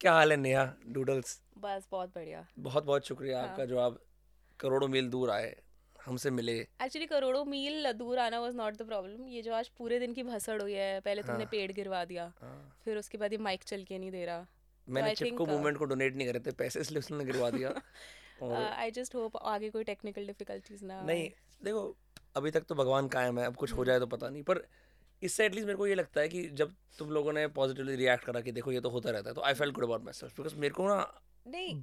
क्या हाल है नेहा? डूडल्स बस बहुत बढ़िया। बहुत बहुत शुक्रिया हाँ। आपका जो आप करोड़ों मील दूर आए हमसे मिले। एक्चुअली करोड़ों मील दूर आना वाज नॉट द प्रॉब्लम ये जो आज पूरे दिन की भसड़ हुई है पहले तुमने हाँ। पेड़ गिरवा दिया हाँ, फिर उसके बाद ये माइक चल के नहीं दे रहा। मैंने I चिपको uh, मूवमेंट को डोनेट नहीं करे थे पैसे इसलिए उसने गिरवा दिया। आई जस्ट होप आगे कोई टेक्निकल डिफिकल्टीज ना नहीं देखो अभी तक तो भगवान कायम है अब कुछ हो जाए तो पता नहीं पर इससे एटलीस्ट मेरे को ये लगता है कि जब तुम लोगों ने पॉजिटिवली रिएक्ट करा कि देखो ये तो होता रहता है तो I felt good about myself because मेरे को ना नहीं।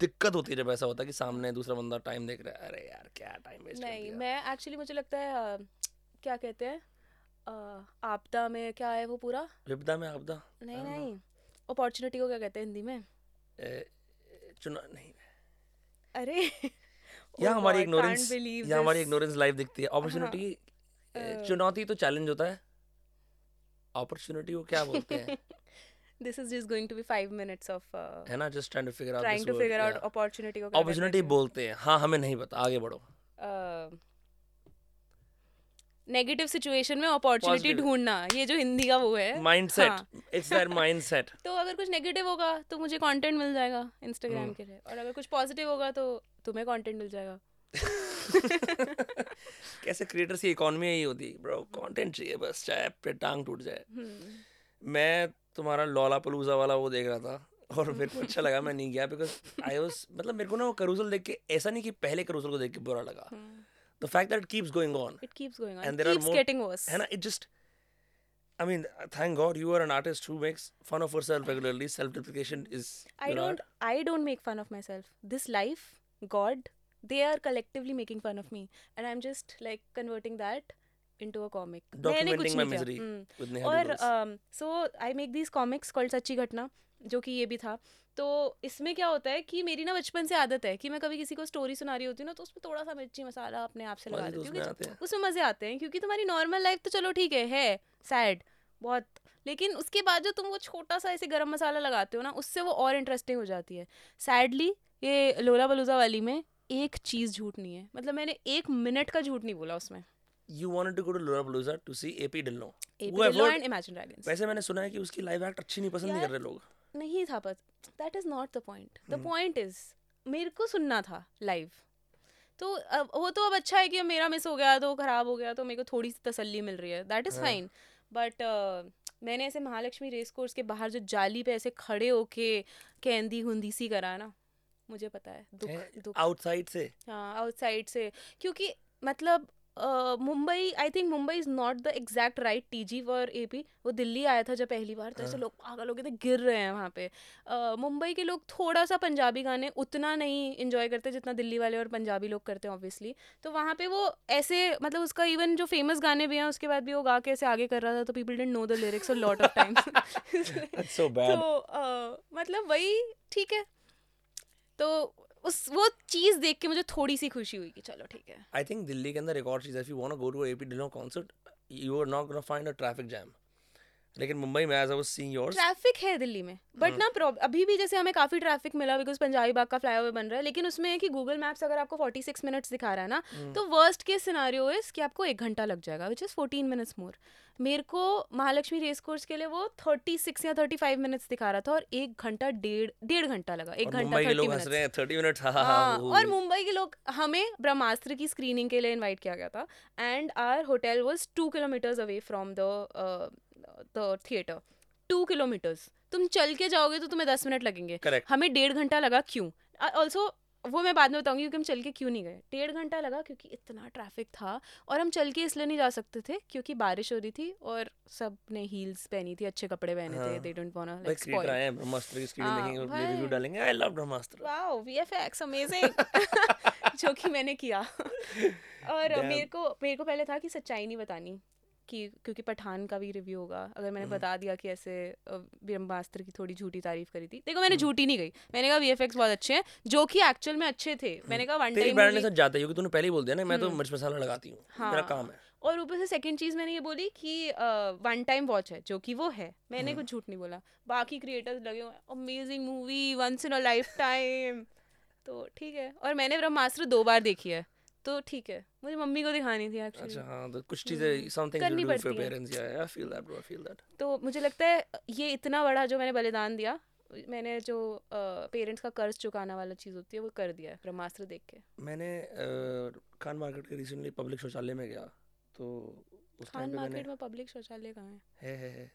दिक्कत होती है जब ऐसा होता है कि सामने दूसरा बंदा टाइम देख रहा है अरे यार क्या टाइम वेस्ट नहीं मैं एक्चुअली मुझे लगता है क्या कहते हैं आपदा में क्या है वो पूरा? विपदा में आपदा? नहीं हाँ। नहीं अपॉर्चुनिटी को क्या कहते हैं हिंदी में? चुना नहीं। अरे यहाँ Oh हमारी इग्नोरेंस यहाँ हमारी इग्नोरेंस लाइव दिखती है। अपॉर्चुनिटी अ, चुनौती तो चैलेंज होता है। अपॉर्चुनिटी को क्या बोलते हैं? This is just going to be five minutes of uh, है ना? Just trying to figure out trying to figure out opportunity को अपॉर्चुनिटी बोलते हैं। हाँ हमें नहीं पता। आगे बढ़ो। नेगेटिव सिचुएशन में अपॉर्चुनिटी. ढूंढना ये जो हिंदी का वो है। माइंडसेट। इट्स दैट माइंडसेट तो अगर कुछ नेगेटिव होगा तो मुझे कंटेंट मिल जाएगा इंस्टाग्राम हम्म। के लिए। और अगर कुछ पॉजिटिव होगा तो तुम्हें कंटेंट मिल जाएगा। कैसे क्रिएटर की इकोनॉमी यही होती है ब्रो कंटेंट चाहिए बस चाहे पे टांग टूट जाए हम्म। मैं तुम्हारा लोला पलूजा वाला वो देख रहा था और मेरे को अच्छा लगा मैं नहीं गया बिकॉज़ आई वॉज़ मतलब मेरे को ना वो करूजल देख के ऐसा नहीं कि पहले करूजल को देख के बुरा लगा the fact that keeps going on it keeps going on and there are more getting worse है ना it just I mean, thank God you are an artist who makes fun of herself regularly. Self-deprecation is. I don't. Not. I don't make fun of myself. This life, God, they are collectively making fun of me. And I'm just like converting that into a comic. मैंने कुछ documenting my नहीं किया. misery हम्म. और um, so I make these comics called सच्ची घटना जो कि ये भी था तो इसमें क्या होता है कि मेरी ना बचपन से आदत है कि मैं कभी किसी को स्टोरी सुना रही होती हूँ ना तो उसमें थोड़ा सा मिर्ची मसाला अपने आप से लगा तो देती हैं उसमें मज़े आते हैं क्योंकि तुम्हारी नॉर्मल लाइफ तो चलो ठीक है है सैड बहुत लेकिन उसके बाद जो तुम वो छोटा सा ऐसे गरम मसाला लगाते हो ना उससे वो और इंटरेस्टिंग हो जाती है सैडली ये लोला बलूजा वाली में एक चीज़ झूठ नहीं है। मतलब मैंने एक मिनट का झूठ नहीं बोला उसमें। You wanted to go to Lollapalooza to see AP Dillon AP Who I've Dillon heard- and Imagine Dragons. वैसे मैंने सुना है कि उसकी लाइव एक्ट अच्छी नहीं पसंद नहीं कर रहे लोग। नहीं था पर that is not the point the. Point is मेरे को सुनना था लाइव तो अब वो तो अब अच्छा है कि मेरा मिस हो गया तो खराब हो गया तो मेरे को थोड़ी सी तसल्ली मिल रही है। That is. फाइन बट मैंने ऐसे महालक्ष्मी रेस कोर्स के बाहर जो जाली पे ऐसे खड़े होके कैंदी हुंदी सी करा ना मुझे पता है दुख दुख। आउटसाइड से? हाँ आउटसाइड से। क्योंकि मतलब Mumbai I think Mumbai is not the exact right TG for AP वो दिल्ली आया था जब पहली बार तो ऐसे हाँ। लोग पागल हो गए थे गिर रहे हैं वहाँ पे। मुंबई के लोग थोड़ा सा पंजाबी गाने उतना नहीं इंजॉय करते जितना दिल्ली वाले और पंजाबी लोग करते हैं ऑब्वियसली तो वहाँ पे वो ऐसे मतलब उसका इवन जो फ़ेमस गाने भी हैं उसके बाद भी वो गा के ऐसे आगे कर रहा था तो people don't know the lyrics a lot of time That's so bad. तो मतलब वही ठीक है। तो उस, वो चीज़ देख के मुझे थोड़ी सी खुशी हुई कि चलो ठीक है। आई थिंक दिल्ली के अंदर एक और चीज़ है if you want to go to AP Dhillon concert you are not gonna find a traffic jam लेकिन मुंबई में as I was seeing yours traffic है दिल्ली में बट ना अभी भी जैसे हमें काफ़ी ट्रैफ़िक मिला बिकॉज़ पंजाबी बाग का फ्लाईओवर बन रहा है लेकिन उसमें है कि गूगल मैप्स अगर आपको 46 मिनट्स दिखा रहा है ना तो वर्स्ट केस सिनारियो इज़ कि आपको एक घंटा लग जाएगा विच इज़ 14 मिनट्स मोर मेरे को महालक्ष्मी रेस कोर्स के लिए वो 36 या 35 मिनट्स दिखा रहा था और एक घंटा डेढ़ डेढ़ घंटा लगा एक घंटा मुंबई के लोग हंस रहे हैं 30 मिनट्स हाँ हाँ हाँ और मुंबई के लोग हमें ब्रह्मास्त्र की स्क्रीनिंग के लिए इनवाइट किया गया था and our hotel was two kilometres away from the the theatre two kilometres तुम चल के जाओगे तो तुम्हें दस मिनट लगेंगे। करेक्ट हमें डेढ़ घंटा लगा क्यों? ऑल्सो वो मैं बाद में बताऊँगी क्योंकि हम चल के क्यों नहीं गए। डेढ़ घंटा लगा क्योंकि इतना ट्रैफ़िक था और हम चल के इसलिए नहीं जा सकते थे क्योंकि बारिश हो रही थी और सबने हील्स पहनी थी अच्छे कपड़े पहने थे। हाँ। They don't want like spoil आए हैं ब्रह्मास्त्र की स्क्रीन हाँ, देखेंगे और। रिव्यू डालेंगे। I love Brahmastra. Wow VFX amazing जो कि मैंने किया। और मेरे को मेरे को पहले था कि सच्चाई नहीं बतानी। कि क्योंकि पठान का भी रिव्यू होगा अगर मैंने हम्म। बता दिया कि ऐसे ब्रह्मास्त्र की थोड़ी झूठी तारीफ़ करी थी देखो मैंने हम्म। झूठी नहीं गई मैंने कहा वीएफएक्स बहुत अच्छे हैं जो कि एक्चुअल में अच्छे थे मैंने कहा वन हम्म। टाइम ब्रांड ने सच जाता है क्योंकि तूने पहले ही बोल दिया ना मैं तो हम्म। मिर्च मसाला लगाती हूँ मेरा हाँ। काम है और ऊपर से सेकंड चीज़ मैंने ये बोली कि वन टाइम वॉच है जो कि वो है मैंने हम्म। कुछ झूठ नहीं बोला बाकी क्रिएटर्स लगे हुए amazing movie once in a life time तो ठीक है और मैंने ब्रह्मास्त्र दो बार देखी है तो ठीक है मुझे मम्मी को दिखानी थी एक्चुअली अच्छा हाँ तो कुछ चीज़ें समथिंग करनी डू फॉर पड़ती हैं। पेरेंट्स या I feel that bro I feel that तो मुझे लगता है ये इतना बड़ा जो मैंने बलिदान दिया मैंने जो पेरेंट्स का कर्ज चुकाना वाला चीज़ होती है वो कर दिया है ब्रह्मास्त्र देख के। मैंने अ, खान मार्केट के रिसेंटली पब्लिक शौचालय में गया तो उस खान मार्केट में पब्लिक शौचालय कहाँ है? है है है।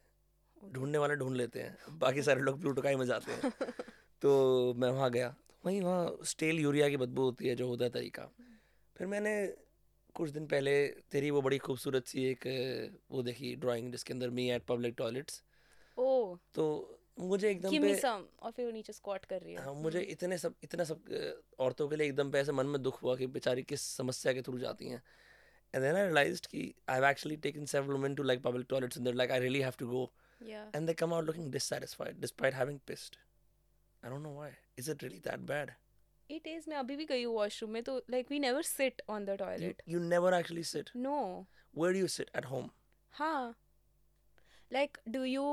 ढूँढने वाले ढूंढ लेते हैं बाकी सारे लोग प्लूटोकाई में जाते हैं। तो मैं वहाँ गया वहीं वहाँ स्टेल यूरिया की बदबू होती है जो होता है तरीका। फिर मैंने कुछ दिन पहले तेरी वो बड़ी खूबसूरत सी एक वो देखी ड्राइंग जिसके अंदर मी एट पब्लिक टॉयलेट्स ओ तो मुझे एकदम पे सम और फिर वो नीचे स्क्वाट कर रही है। हाँ मुझे इतने सब इतना सब औरतों के लिए एकदम पे ऐसे मन में दुख हुआ कि बेचारी किस समस्या के थ्रू जाती हैं। एंड देन आई रियलाइज्ड कि I have actually taken several women to like public toilets and like I really have to go yeah and they come out looking dissatisfied despite having pissed. I don't know why. Is it really that it is मैं अभी भी गई हूँ washroom में तो like we never sit on the You, you never actually sit. No Where do you sit? At home. हाँ like do you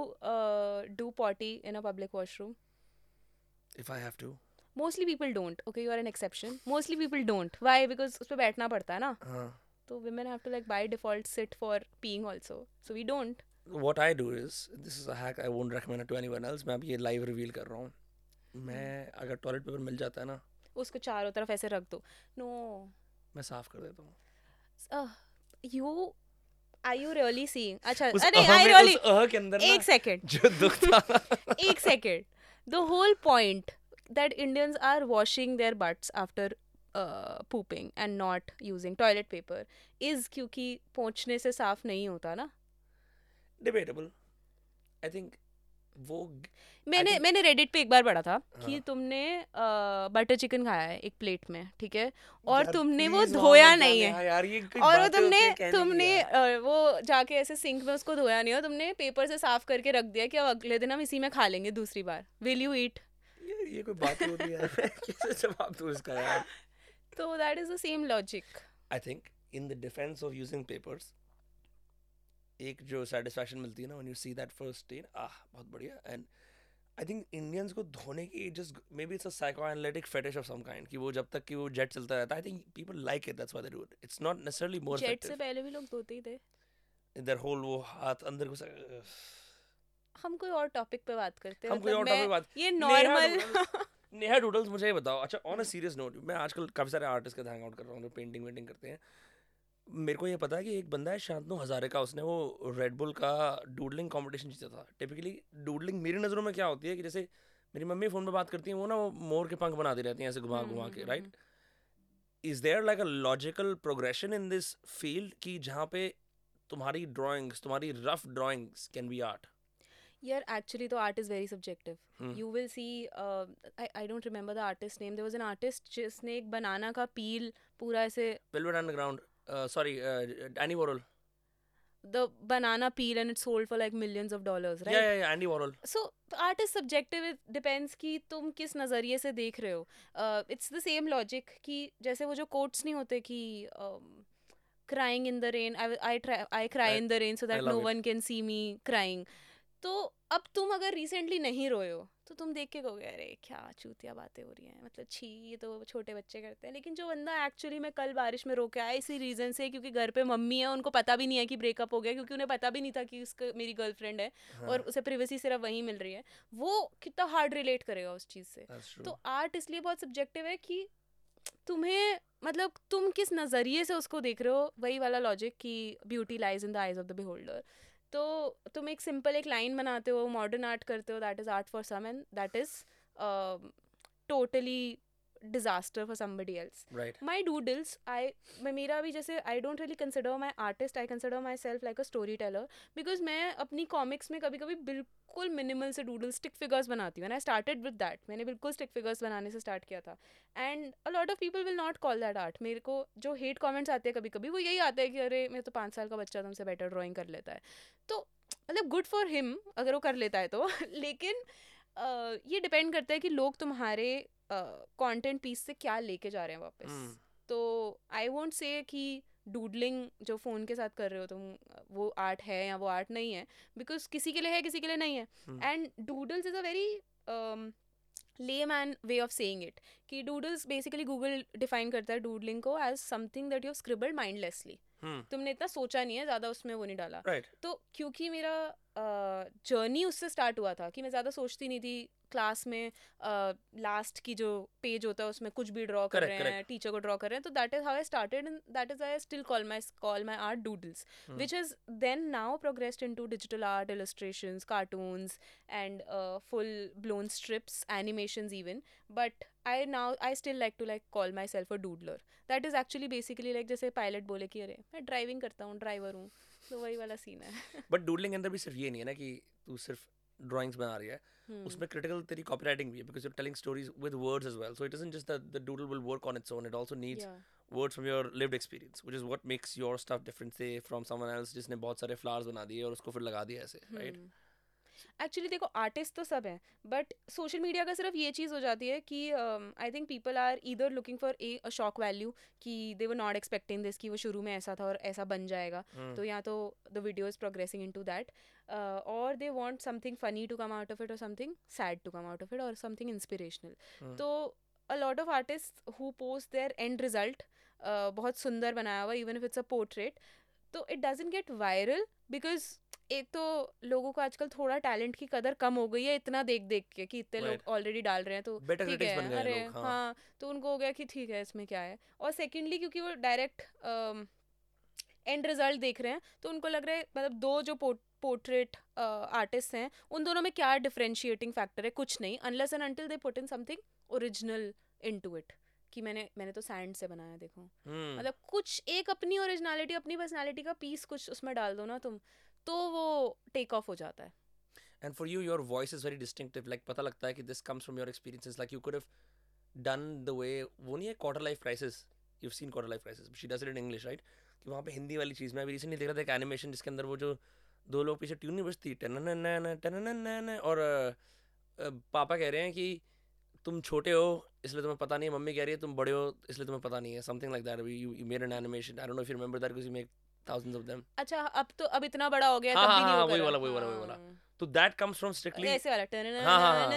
do potty in a public washroom If I have to. Mostly people don't okay you are an exception mostly people don't why because उस पर बैठना पड़ता है ना Uh, तो women have to like by default sit for peeing also so we don't what I do is, this is a hack I won't recommend it to anyone else. मैं अब ये live reveal कर रहा हूँ मैं अगर toilet paper मिल जाता है ना उसको चारों तरफ़ ऐसे रख दो। नो मैं साफ़ कर देता हूँ। You I you really see अच्छा नहीं आई रियली एक सेकेंड जो दुख था। एक second the whole point that Indians are washing their butts after pooping and not using toilet paper is क्योंकि पहुँचने से साफ़ नहीं होता ना। डिबेटेबल आई थिंक वो मैंने think- मैंने रेडिट पे एक बार पढ़ा था हाँ. कि। तुमने बटर चिकन खाया है एक प्लेट में ठीक है और तुमने वो धोया नहीं है यार ये और वो तुमने तुमने। वो जाके ऐसे सिंक में उसको धोया नहीं हो तुमने पेपर से साफ़ करके रख दिया कि अब अगले दिन हम इसी में खा लेंगे दूसरी बार विल यू ईट ये कोई बात होती है कैसे जवाब दूँ इसका यार तो that is the same logic I think in the defense of using papers एक जो सेटिस्फैक्शन मिलती है ना when you see that first stain ah बहुत बढ़िया। एंड आई थिंक इंडियंस को धोने की just maybe it's a psycho fetish of some kind कि वो जब तक कि वो जेट चलता रहता है I think people like it that's why they do it's not necessarily more jet से पहले भी लोग धोते ही थे। इधर होल वो हाथ अंदर घुस हम कोई और टॉपिक पे बात करते हैं हम कोई मतलब और टॉपिक पे बात ये नॉर्मल नेहा डूडल्स मुझे ये बताओ। अच्छा ऑन अ सीरियस नोट मैं आजकल काफ़ी सारे आर्टिस्ट का हैंग आउट कर रहा हूँ जो पेंटिंग वेंटिंग करते हैं। मेरे को ये पता है कि एक बंदा है शांतनु हजारे का उसने वो रेड बुल का डूडलिंग कंपटीशन जीता था। टिपिकली डूडलिंग मेरी नज़रों में क्या होती है कि जैसे मेरी मम्मी फ़ोन पे बात करती हैं वो ना वो मोर के पंख बनाती रहती हैं ऐसे घुमा घुमा हम्म, के right is there like a logical progression in this field कि जहाँ पे तुम्हारी ड्राइंग्स तुम्हारी rough drawings can be art यार एक्चुअली तो art is very subjective. You will see I don't remember the artist name there was an artist जिसने एक banana का पील पूरा ऐसे underground sorry Andy Warhol the banana peel and it's sold for like millions of dollars right yeah yeah Andy Warhol so art is subjective it depends कि तुम किस नज़रिए से देख रहे हो इट्स द सेम लॉजिक कि जैसे वो जो कोट्स नहीं होते कि crying in the rain I, I try I cry I- in the rain so that no it. one can see me crying तो अब तुम अगर रिसेंटली नहीं रोए हो तो तुम देख के कहोगे अरे क्या चूतिया बातें हो रही हैं। मतलब छी ये तो छोटे बच्चे करते हैं। लेकिन जो बंदा एक्चुअली में कल बारिश में रो के आया इसी रीज़न से क्योंकि घर पे मम्मी है उनको पता भी नहीं है कि ब्रेकअप हो गया क्योंकि उन्हें पता भी नहीं था कि उसका मेरी गर्लफ्रेंड है हाँ, और उसे प्रिवेसी सिर्फ़ वहीं मिल रही है। वो कितना हार्ड रिलेट करेगा उस चीज़ से। तो आर्ट इसलिए बहुत सब्जेक्टिव है कि तुम्हें मतलब तुम किस नज़रिए से उसको देख रहे हो वही वाला लॉजिक कि beauty lies in the eyes of the beholder तो तुम एक सिंपल एक लाइन बनाते हो मॉडर्न आर्ट करते हो that is art for some and that is totally disaster for somebody else. Right. My doodles i मैं मेरा भी जैसे I don't really consider my artist I consider myself like a story teller because मैं अपनी comics में कभी कभी बिल्कुल मिनिमल से डूडल स्टिक फिगर्स बनाती हूँ. And I started with that मैंने बिल्कुल स्टिक फिगर्स बनाने से स्टार्ट किया था. And a lot of people will not call that art मेरे को जो हेट कॉमेंट्स आते हैं कभी कभी वो यही आता है कि अरे मैं तो पाँच साल का बच्चा तुमसे बेटर ड्राइंग कर लेता है. तो मतलब गुड फॉर हिम अगर वो कर लेता है तो. लेकिन uh, ये डिपेंड करता है कि लोग तुम्हारे कंटेंट uh, पीस से क्या लेके जा रहे हैं वापस Hmm. तो आई वोंट से कि डूडलिंग जो फ़ोन के साथ कर रहे हो तुम वो आर्ट है या वो आर्ट नहीं है बिकॉज़ किसी के लिए है किसी के लिए नहीं है. And doodles is a very layman way of saying it कि डूडल्स बेसिकली गूगल डिफाइन करता है डूडलिंग को as something that you scribble mindlessly. तुमने इतना सोचा नहीं है ज़्यादा उसमें वो नहीं डाला। Right. तो क्योंकि मेरा जर्नी उससे स्टार्ट हुआ था कि मैं ज़्यादा सोचती नहीं थी क्लास में लास्ट की जो पेज होता है उसमें कुछ भी ड्रॉ कर रहे हैं टीचर को ड्रॉ कर रहे हैं तो that is how I started and that is I still call my call my art doodles which is then now progressed into digital art illustration cartoons and full blown strips animation even but I now I still like to like call myself a doodler that is actually basically like जैसे pilot बोले कि अरे मैं driving करता हूँ driver हूँ तो वही वाला सीन है। बट डूडलिंग के अंदर भी सिर्फ़ ये नहीं है ना कि तू सिर्फ़ ड्राइंग्स बना रही है हम्म, उसमें क्रिटिकल तेरी कॉपी राइटिंग भी है because you're telling stories with words as well so it isn't just that the doodle will work on its own it also needs words from your lived experience which is what makes your stuff different से from someone else जिसने बहुत सारे flowers बना दिए और उसको फिर लगा दिया ऐसे right? एक्चुअली देखो आर्टिस्ट तो सब हैं बट सोशल मीडिया का सिर्फ़ ये चीज़ हो जाती है कि I think people are either looking for a uh shock value कि they were not expecting this कि वो शुरू में ऐसा था और ऐसा बन जाएगा Hmm. तो या तो the video is progressing into that और they want something funny to come out of it और something sad to come out of it और समथिंग इंस्पिरेशनल. तो a lot of artist who post there and result बहुत सुंदर बनाया हुआ even if it's a portrait तो it doesn't get viral because एक तो लोगों को आजकल थोड़ा टैलेंट की कदर कम हो गई है इतना देख देख के कि इतने लोग ऑलरेडी डाल रहे हैं तो ठीक है हैं अरे हाँ। हाँ तो उनको हो गया कि ठीक है इसमें क्या है? और सेकेंडली क्योंकि वो डायरेक्ट एंड रिज़ल्ट देख रहे हैं तो उनको लग रहा है मतलब दो जो पोर्ट्रेट आर्टिस्ट हैं उन दोनों में क्या डिफरेंशिएटिंग फैक्टर है? कुछ नहीं unless and until they put in something original into it कि मैंने मैंने तो सैंड से बनाया देखो। Hmm. मतलब कुछ एक अपनी ओरिजिनलिटी अपनी पर्सनालिटी का पीस कुछ उसमें डाल दो ना तुम। तो वो टेक ऑफ़ हो जाता है। And for you your voice is very distinctive like पता लगता है कि this comes from your experiences like you could have done the way वो नहीं है quarter life crisis you quarter life crisis but she does it in English right? कि वहाँ पे हिंदी वाली चीज़ में अभी रिसेंटली देख रहा था एक एनिमेशन जिसके अंदर वो जो दो लोग पीछे ट्यून नहीं बजती टननननन, और पापा कह रहे हैं कि तुम छोटे हो इसलिए तुम्हें पता नहीं है मम्मी कह रही है तुम बड़े हो इसलिए तुम्हें पता नहीं है something like that you made an animation I don't know if you remember that because you make thousands of them अच्छा अब तो अब इतना बड़ा हो गया हाँ, तब हाँ, भी नहीं हाँ, वही वाला, रहा। वही वाला, वही वाला। हाँ। so that comes from strictly ऐसे वाला हाँ, हाँ।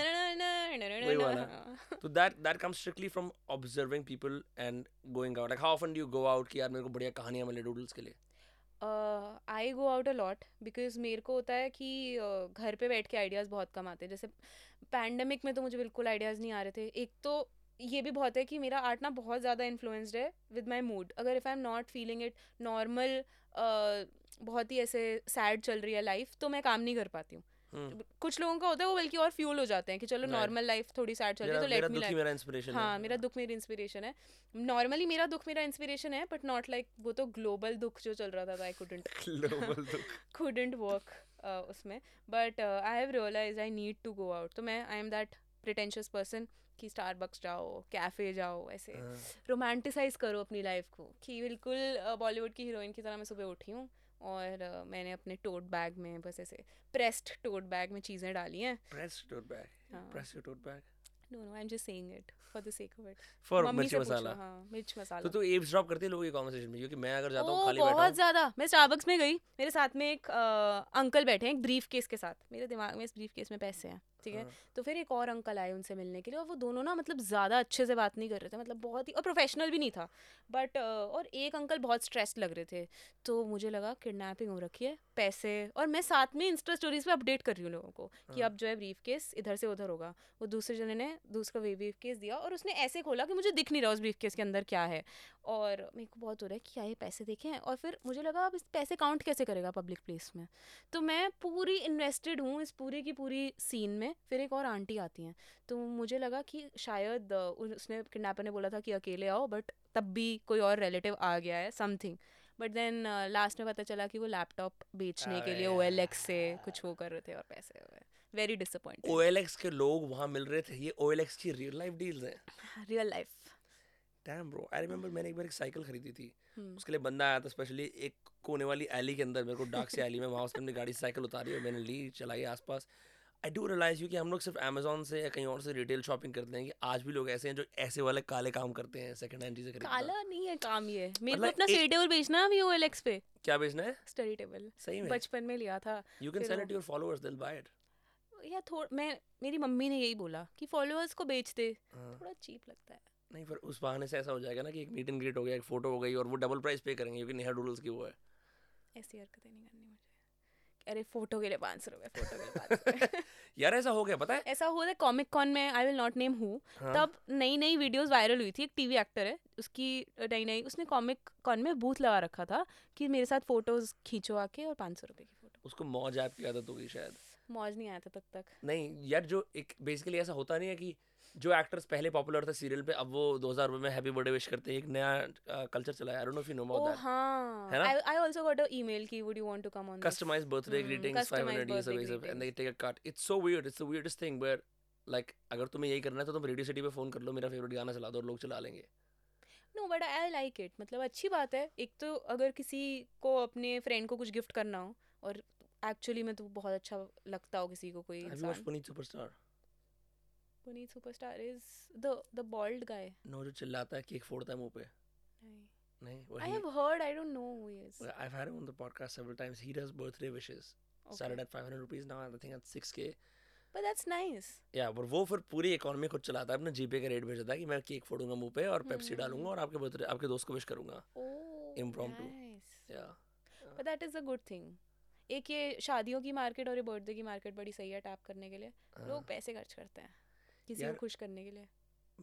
वही वाला। हाँ। That that comes strictly from observing people and going out. Like how often do you go out कि यार मेरे को बढ़िया कहानियाँ मिले डूडल्स के लिए? I go out a lot because मेरे को होता है कि uh, घर पे बैठ के आइडियाज़ बहुत कम आते हैं जैसे पैंडमिक में तो मुझे बिल्कुल आइडियाज़ नहीं आ रहे थे एक तो ये भी बहुत है कि मेरा आर्ट ना बहुत ज़्यादा इन्फ्लुएंस्ड है विद माई मूड अगर if I am not feeling it normal बहुत ही ऐसे सैड चल रही है लाइफ तो मैं काम नहीं कर पाती हूँ. हम्म, कुछ लोगों का होता है वो बल्कि और फ्यूल हो जाते हैं कि चलो. नॉर्मल लाइफ थोड़ी सैड चल रही है तो लेट मी मेरा इंस्पिरेशन है. मेरा दुख मेरी इंस्पिरेशन है. नॉर्मली मेरा दुख मेरा इंस्पिरेशन है बट नॉट लाइक वो तो ग्लोबल दुख जो चल रहा था आई कुडंट Global दुख. work uh, उसमें. But I have realize I need to go out तो मैं I am that pretentious person कि स्टारबक्स जाओ कैफ़े जाओ ऐसे हाँ. रोमांटिसाइज करो अपनी लाइफ को कि बिल्कुल बॉलीवुड की हीरोइन की तरह मैं सुबह उठी हूँ और uh, मैंने अपने टोट बैग में बस ऐसे प्रेस्ड टोट बैग में चीज़ें डाली हैं bag. हाँ। Press your tote bag. No no I am just saying it for the sake of it mummy मिर्ची मसाला. हाँ मिर्च मसाला तो तू eavesdrop करती है लोगों की कॉन्वर्सेशन में क्योंकि मैं अगर जाता हूँ खाली बैठा बहुत ज़्यादा मैं स्टारबक्स में गई मेरे साथ में एक अंकल बैठे हैं एक ब्रीफ केस के साथ मेरे दिमाग में इस ब्रीफ केस में पैसे हैं ठीक है हाँ. तो फिर एक और अंकल आए उनसे मिलने के लिए और वो दोनों ना मतलब ज़्यादा अच्छे से बात नहीं कर रहे थे मतलब बहुत ही और प्रोफेशनल भी नहीं था बट और एक अंकल बहुत स्ट्रेस्ड लग रहे थे तो मुझे लगा किडनैपिंग हो रखी है पैसे और मैं साथ में इंस्टा स्टोरीज पे अपडेट कर रही हूँ लोगों को कि हाँ. अब जो है ब्रीफ केस इधर से उधर होगा वो दूसरे जने ने दूसरा वे ब्रीफ केस दिया और उसने ऐसे खोला कि मुझे दिख नहीं रहा उस ब्रीफ केस के अंदर क्या है और मेरे को बहुत हो रहा है कि क्या ये पैसे देखें। और फिर मुझे लगा अब इस पैसे काउंट कैसे करेगा पब्लिक प्लेस में? तो मैं पूरी इन्वेस्टेड हूँ इस पूरी की पूरी सीन में। फिर एक और आंटी आती हैं। तो मुझे लगा कि शायद उसने किडनेपर ने बोला था कि अकेले आओ बट तब भी कोई और रिलेटिव आ गया है समथिंग बट देन लास्ट में पता चला कि वो लैपटॉप बेचने के लिए ओ से कुछ वो कर रहे थे और पैसे वेरी डिसअपॉइंटेड OLX के लोग वहाँ मिल रहे थे। ये OLX की रियल लाइफ डील्स हैं। Real life damn bro I remember मैंने एक बार एक साइकिल खरीदी थी। हम्म। उसके लिए बंदा आया था स्पेशली एक कोने वाली एली के अंदर मेरे को डार्क से एली में वहाँ उसने अपनी गाड़ी साइकिल उतारी और मैंने ली चलाई आसपास। आई डू रियलाइज़ यू कि हम लोग सिर्फ़ अमेजोन से या कहीं और से रिटेल शॉपिंग करते हैं कि आज भी लोग ऐसे हैं जो ऐसे वाले काले काम करते हैं सेकंड हैंड चीज़ें खरीदना। काला नहीं है काम ये। मेरे को मतलब अपना स्टडी टेबल बेचना है अभी ओ पे। क्या बेचना है? स्टडी टेबल सही में। बचपन में लिया था। You can sell it your followers they will buy it या थोड़ा मैं मेरी मम्मी ने यही बोला कि फॉलोअर्स को बेच दे। थोड़ा चीप लगता है। नहीं पर उस बहाने से ऐसा हो जाएगा ना कि एक मीट एंड ग्रीट हो गया एक फ़ोटो हो गई और वो डबल प्राइस पे करेंगे क्योंकि नेहा डूडल्स की वो है। ऐसी हरकतें नहीं करनी मुझे। अरे फ़ोटो के लिए पाँच सौ रुपये फ़ोटो के लिए पाँच यार ऐसा हो गया पता है? ऐसा हुआ था कॉमिक कॉन में I will not name who हाँ। तब नई नई वीडियोस वायरल हुई थी एक टीवी एक्टर है उसकी नई नई उसने कॉमिक कॉन में बूथ लगा रखा था कि मेरे साथ फ़ोटोज़ खींचो आके और पाँच सौ रुपये की फ़ोटो उसको मौज ऐप की आदत होगी शायद। मौज नहीं आया था तब तक। नहीं यार जो एक बेसिकली ऐसा होता नहीं है कि जो एक्टर्स पहले पॉपुलर थे सीरियल पे अब वो 2000 रुपए में हैप्पी बर्थडे विश करते हैं एक नया कल्चर चला है। I don't know if you know about that हाँ। ना? I I also got a email की would you want to come on customized birthday Hmm, greetings customized 500 ये सब ये सब and they greetings. take a cut. It's so weird it's the weirdest thing where अगर तुम्हें यही करना है तो तुम रेडियो सिटी पे फ़ोन कर लो मेरा फेवरेट गाना चला दो और लोग चला लेंगे। No but I like it मतलब अच्छी बात है। एक तो अगर किसी को अपने फ्रेंड को कुछ गिफ्ट करना हो और एक्चुअली में तो बहुत अच्छा लगता हो किसी को कोई Puneet superstar Puneet superstar is the the bald guy no जो चिल्लाता है केक फोड़ता है मुँह पे। नहीं। आई वही have heard I don't know who he is I've had him on the podcast several times. He does birthday wishes. Started at 500 rupees now I think at 6k but that's nice yeah और वो फिर पूरी economy खुद चलाता है अपने जीपे का rate भेजता है कि मैं केक फोड़ूँगा मुँह पे और पेप्सी डालूँगा और आपके बर्थडे आपके दोस्त को विश करूँगा। Oh Impromptu. Nice yeah but that is a good thing एक ये शादियों की मार्केट और ये बर्थडे की मार्केट बड़ी सही है टैप करने के लिए। लोग पैसे खर्च करते हैं। किसी को खुश करने के लिए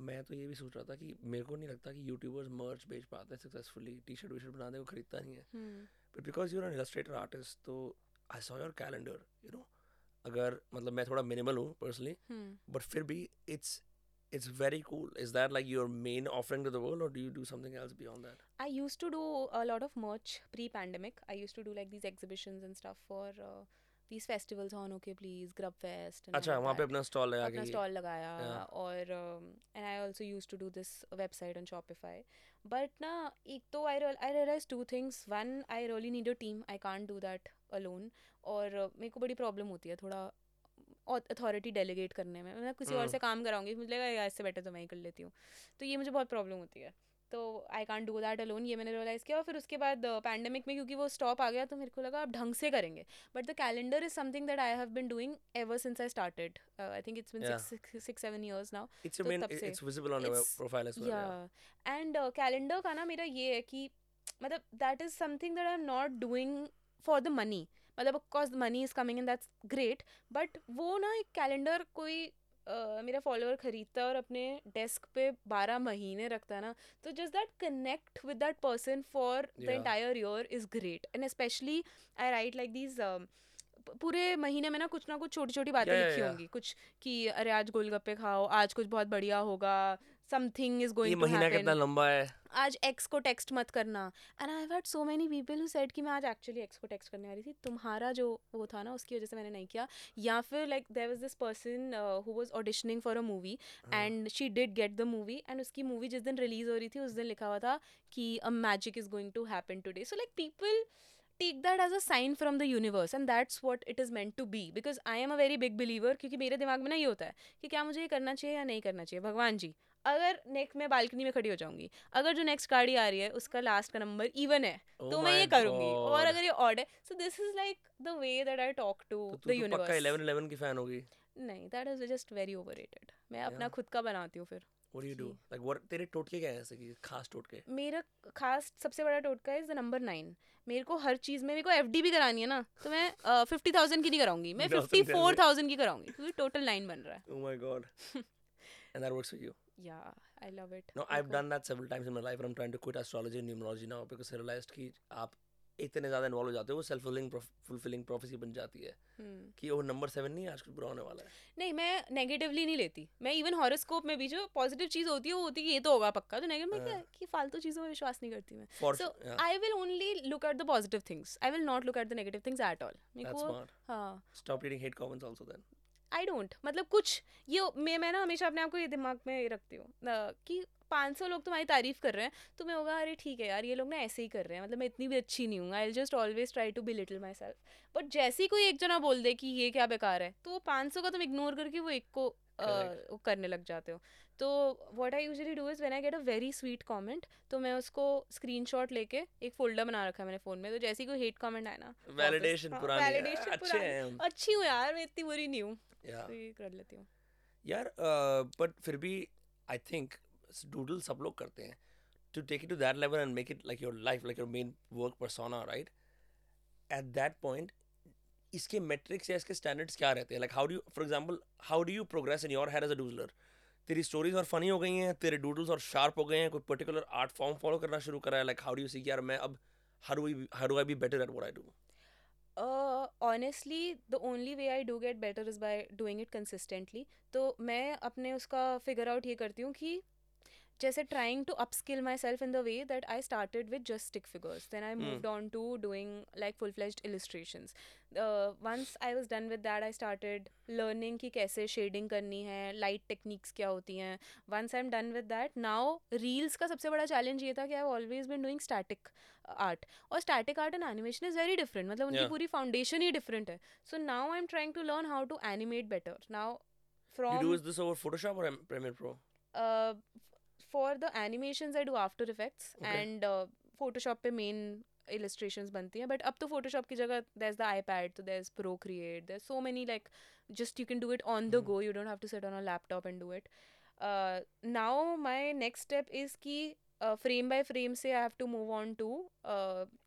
मैं तो ये भी सोच रहा था कि मेरे को नहीं लगता कि यूट्यूबर्स मर्च बेच पाते हैं successfully T shirt V shirt बनाते वो खरीदता नहीं है हम्म but because you're an illustrator artist तो I saw your calendar you know अगर मतलब मैं थोड़ा मिनिमल हूँ पर्सनली हम्म बट फिर भी it's it's very cool is that like your main offering to the world or do you do something else beyond that I used to do a lot of merch pre-pandemic. I used to do like these exhibitions and stuff for uh, these festivals on OK please Grub fest अच्छा वहाँ पे अपना stall लगा अपना stall लगाया और and I also use to do this website on Shopify but ना एक तो I I realize two things one I really need a team I can't do that alone और मेरे को बड़ी प्रॉब्लम होती है थोड़ा अथॉरिटी डेलीगेट करने में मैं किसी और। से काम कराऊँगी मुझे लगेगा इससे बेटर तो मैं ही कर लेती हूँ तो ये मुझे बहुत प्रॉब्लम होती है तो I can't do that alone ये मैंने रियलाइज़ किया और फिर उसके बाद पैंडमिक में क्योंकि वो स्टॉप आ गया तो मेरे को लगा अब ढंग से करेंगे। But the calendar is something that I have been doing ever since I started I think it's been six seven years now it's your main तब it- से it's visible on your it's- profile as well yeah. Yeah and calendar का ना मेरा ये है कि मतलब that is something that I am not doing for the money मतलब of course money is coming in that's great but वो ना एक कैलेंडर कोई uh, मेरा फॉलोअर खरीदता है और अपने डेस्क पे बारह महीने रखता है ना तो just that connect with that person for the. Entire year is great and specially I write like these पूरे महीने में ना कुछ ना कुछ छोटी छोटी बातें लिखी होंगी। कुछ कि अरे आज गोलगप्पे खाओ आज कुछ बहुत बढ़िया होगा। समथिंग इज़ गोइंग टू महीना कितना लंबा है? आज एक्स को टेक्स्ट मत करना। And I have had so many people who said कि मैं आज एक्चुअली एक्स को टेक्स्ट करने वाली थी। तुम्हारा जो वो था ना उसकी वजह से मैंने नहीं किया। या फिर like there was this person who was auditioning for a movie and she did get the movie and उसकी मूवी जिस दिन रिलीज़ हो रही थी उस दिन लिखा हुआ था कि a magic is going to happen today so like people take that as a sign from the universe and that's what it is meant to be. Because I am a very big believer क्योंकि मेरे दिमाग में ना ये होता है कि क्या मुझे ये करना चाहिए या नहीं करना चाहिए। भगवान जी अगर नेक्स्ट मैं बालकनी में खड़ी हो जाऊँगी अगर जो नेक्स्ट गाड़ी आ रही है उसका लास्ट का नंबर इवन है Oh तो मैं ये करूँगी। और अगर ये ऑड है so this is like the way that I talk to the तो पक्का 11 11 की फ़ैन होगी। नहीं that is just very overrated मैं yeah. अपना खुद का बनाती हूँ फिर। What do you do? Ji. like what तेरे टोटके क्या है ऐसे कि खास टोटके? मेरा खास सबसे बड़ा टोटका इज़ द नंबर नाइन मेरे को हर चीज़ में मेरे को एफ़ भी करानी है ना तो मैं फिफ्टी थाउज़ेंड की नहीं कराऊँगी मैं फिफ्टी फोर। थाउज़ेंड की कराऊँगी क्योंकि टोटल नाइन बन रहा है। Oh my god. And that works for you? या I love it No, I've done that several times in my life. and I'm trying to quit astrology and numerology now because I realized कि आप इतने ज़्यादा involve हो जाते हो वो self फुलिंग फुलफिलिंग प्रोफेसी बन जाती है कि वो नंबर सेवन नहीं आज कुछ बुरा होने वाला है। Hmm. नहीं मैं नेगेटिवली नहीं लेती। मैं इवन हॉरोस्कोप में भी जो पॉजिटिव चीज़ होती है वो होती है ये तो होगा पक्का। तो नेगेटिव में क्या है। कि फालतू चीज़ों में विश्वास नहीं करती मैं। So yeah, I will only look at the positive things I will not look at the negative things at all. हाँ। Stop reading hate comments also then. I don't मतलब कुछ, ये मैं मैं ना हमेशा अपने आप को ये दिमाग में रखती हूँ कि पाँच सौ लोग तुम्हारी तारीफ़ कर रहे हैं तो मैं होगा, अरे ठीक है यार, ये लोग ना ऐसे ही कर रहे हैं मतलब मैं इतनी भी अच्छी नहीं हूँ I just always try to be little myself but जैसे ही कोई एक जना बोल दे कि ये क्या बेकार है तो वो 500 का तुम इग्नोर करके वो एक को करने लग जाते हो। तो what I usually do is when I get a very sweet comment तो मैं उसको स्क्रीनशॉट लेके एक फोल्डर बना रखा है मैंने फ़ोन में तो जैसे ही कोई हेट कमेंट आए ना Validation हाँ, पुरानी अच्छे हैं। यार मैं इतनी बुरी नहीं हूँ। Yeah. तो ये कर लेती हूँ। यार बट फिर भी आई थिंक डूडल सब लोग करते हैं। To take it to that level and make it like your life like your main work persona right at that point इसके मेट्रिक्स या इसके स्टैंडर्ड्स क्या रहते हैं? Like how do for example how do you progress in your head as a doodler तेरी stories और funny हो गई हैं, तेरे डूडल्स और शार्प हो गए हैं, कोई पर्टिकुलर आर्ट फॉर्म फॉलो करना शुरू करा है? Like how do you see यार मैं अब do how do I be better at what I do honestly, the only way I do get better is by doing it consistently. तो मैं अपने उसका फिगर आउट ये करती हूँ कि जैसे trying to upskill myself in the way that I started with just stick figures then I moved on to doing like full fledge illustration once I was done with that I started learning की कैसे shading करनी है light techniques क्या होती हैं. Once I am done with that now reels का सबसे बड़ा चैलेंज ये था कि I always been doing static art और static art and animation is very different मतलब उनकी पूरी फाउंडेशन ही डिफरेंट है. So now I am trying to learn how to animate better now from Photoshop for the animation I do After Effects and Photoshop पे main illustration बनती हैं but अब तो फोटोशॉप की जगह द आई पैड तो there is Procreate there so many like just you can do it on the go you don't have to sit on a laptop and do it now my next step is की frame by frame से I have to move on to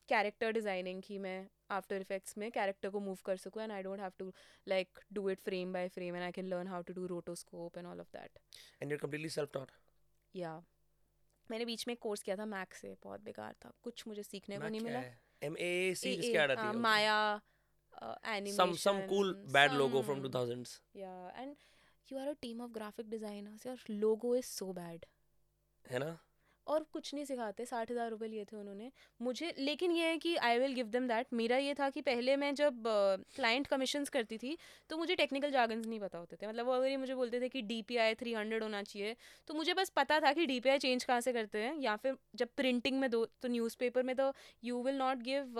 character designing की मैं after effects में character को move कर सकूँ and I don't have to like do it frame by frame and I can learn how to do rotoscope and all of that and you're completely self taught या मैंने बीच में course किया था max से बहुत बेकार था। कुछ मुझे सीखने को नहीं मिला। एम ए सी इसके आ रहा Maya animation some some cool bad logo from 2000s या and you are a team of graphic designers your logo is so bad है ना? और कुछ नहीं सिखाते साठ हज़ार रुपये लिए थे उन्होंने। मुझे लेकिन ये है कि I will give them that मेरा ये था कि पहले मैं जब क्लाइंट uh, कमीशंस करती थी तो मुझे टेक्निकल जागन्स नहीं पता होते थे। मतलब वो अगर ये मुझे बोलते थे कि D P I three hundred होना चाहिए तो मुझे बस पता था कि डी पी आई चेंज कहाँ से करते हैं। या फिर जब प्रिंटिंग में दो तो न्यूज़पेपर में तो you will not give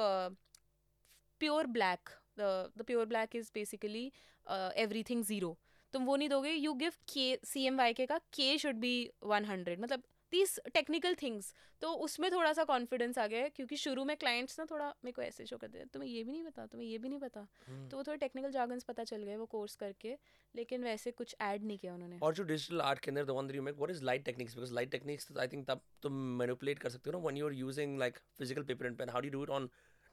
pure black the pure black is basically everything zero तुम वो नहीं दोगे you give K C M Y के का K should be one hundred मतलब दीज टेक्निकल थिंग्स तो उसमें थोड़ा सा कॉन्फिडेंस आ गया है क्योंकि शुरू में क्लाइंट्स ना थोड़ा मेरे को ऐसे शो करते तुम्हें ये भी नहीं पता तुम्हें ये भी नहीं पता। हम्म। तो वो थोड़े टेक्निकल जागन्स पता चल गए वो कोर्स करके लेकिन वैसे कुछ ऐड नहीं किया उन्होंने। और जो डिजिटल आर्ट के अंदर the one you make what is light techniques because light techniques I think तब तुम मैनिपुलेट कर सकते हो ना when you are using like physical paper and pen how do do it on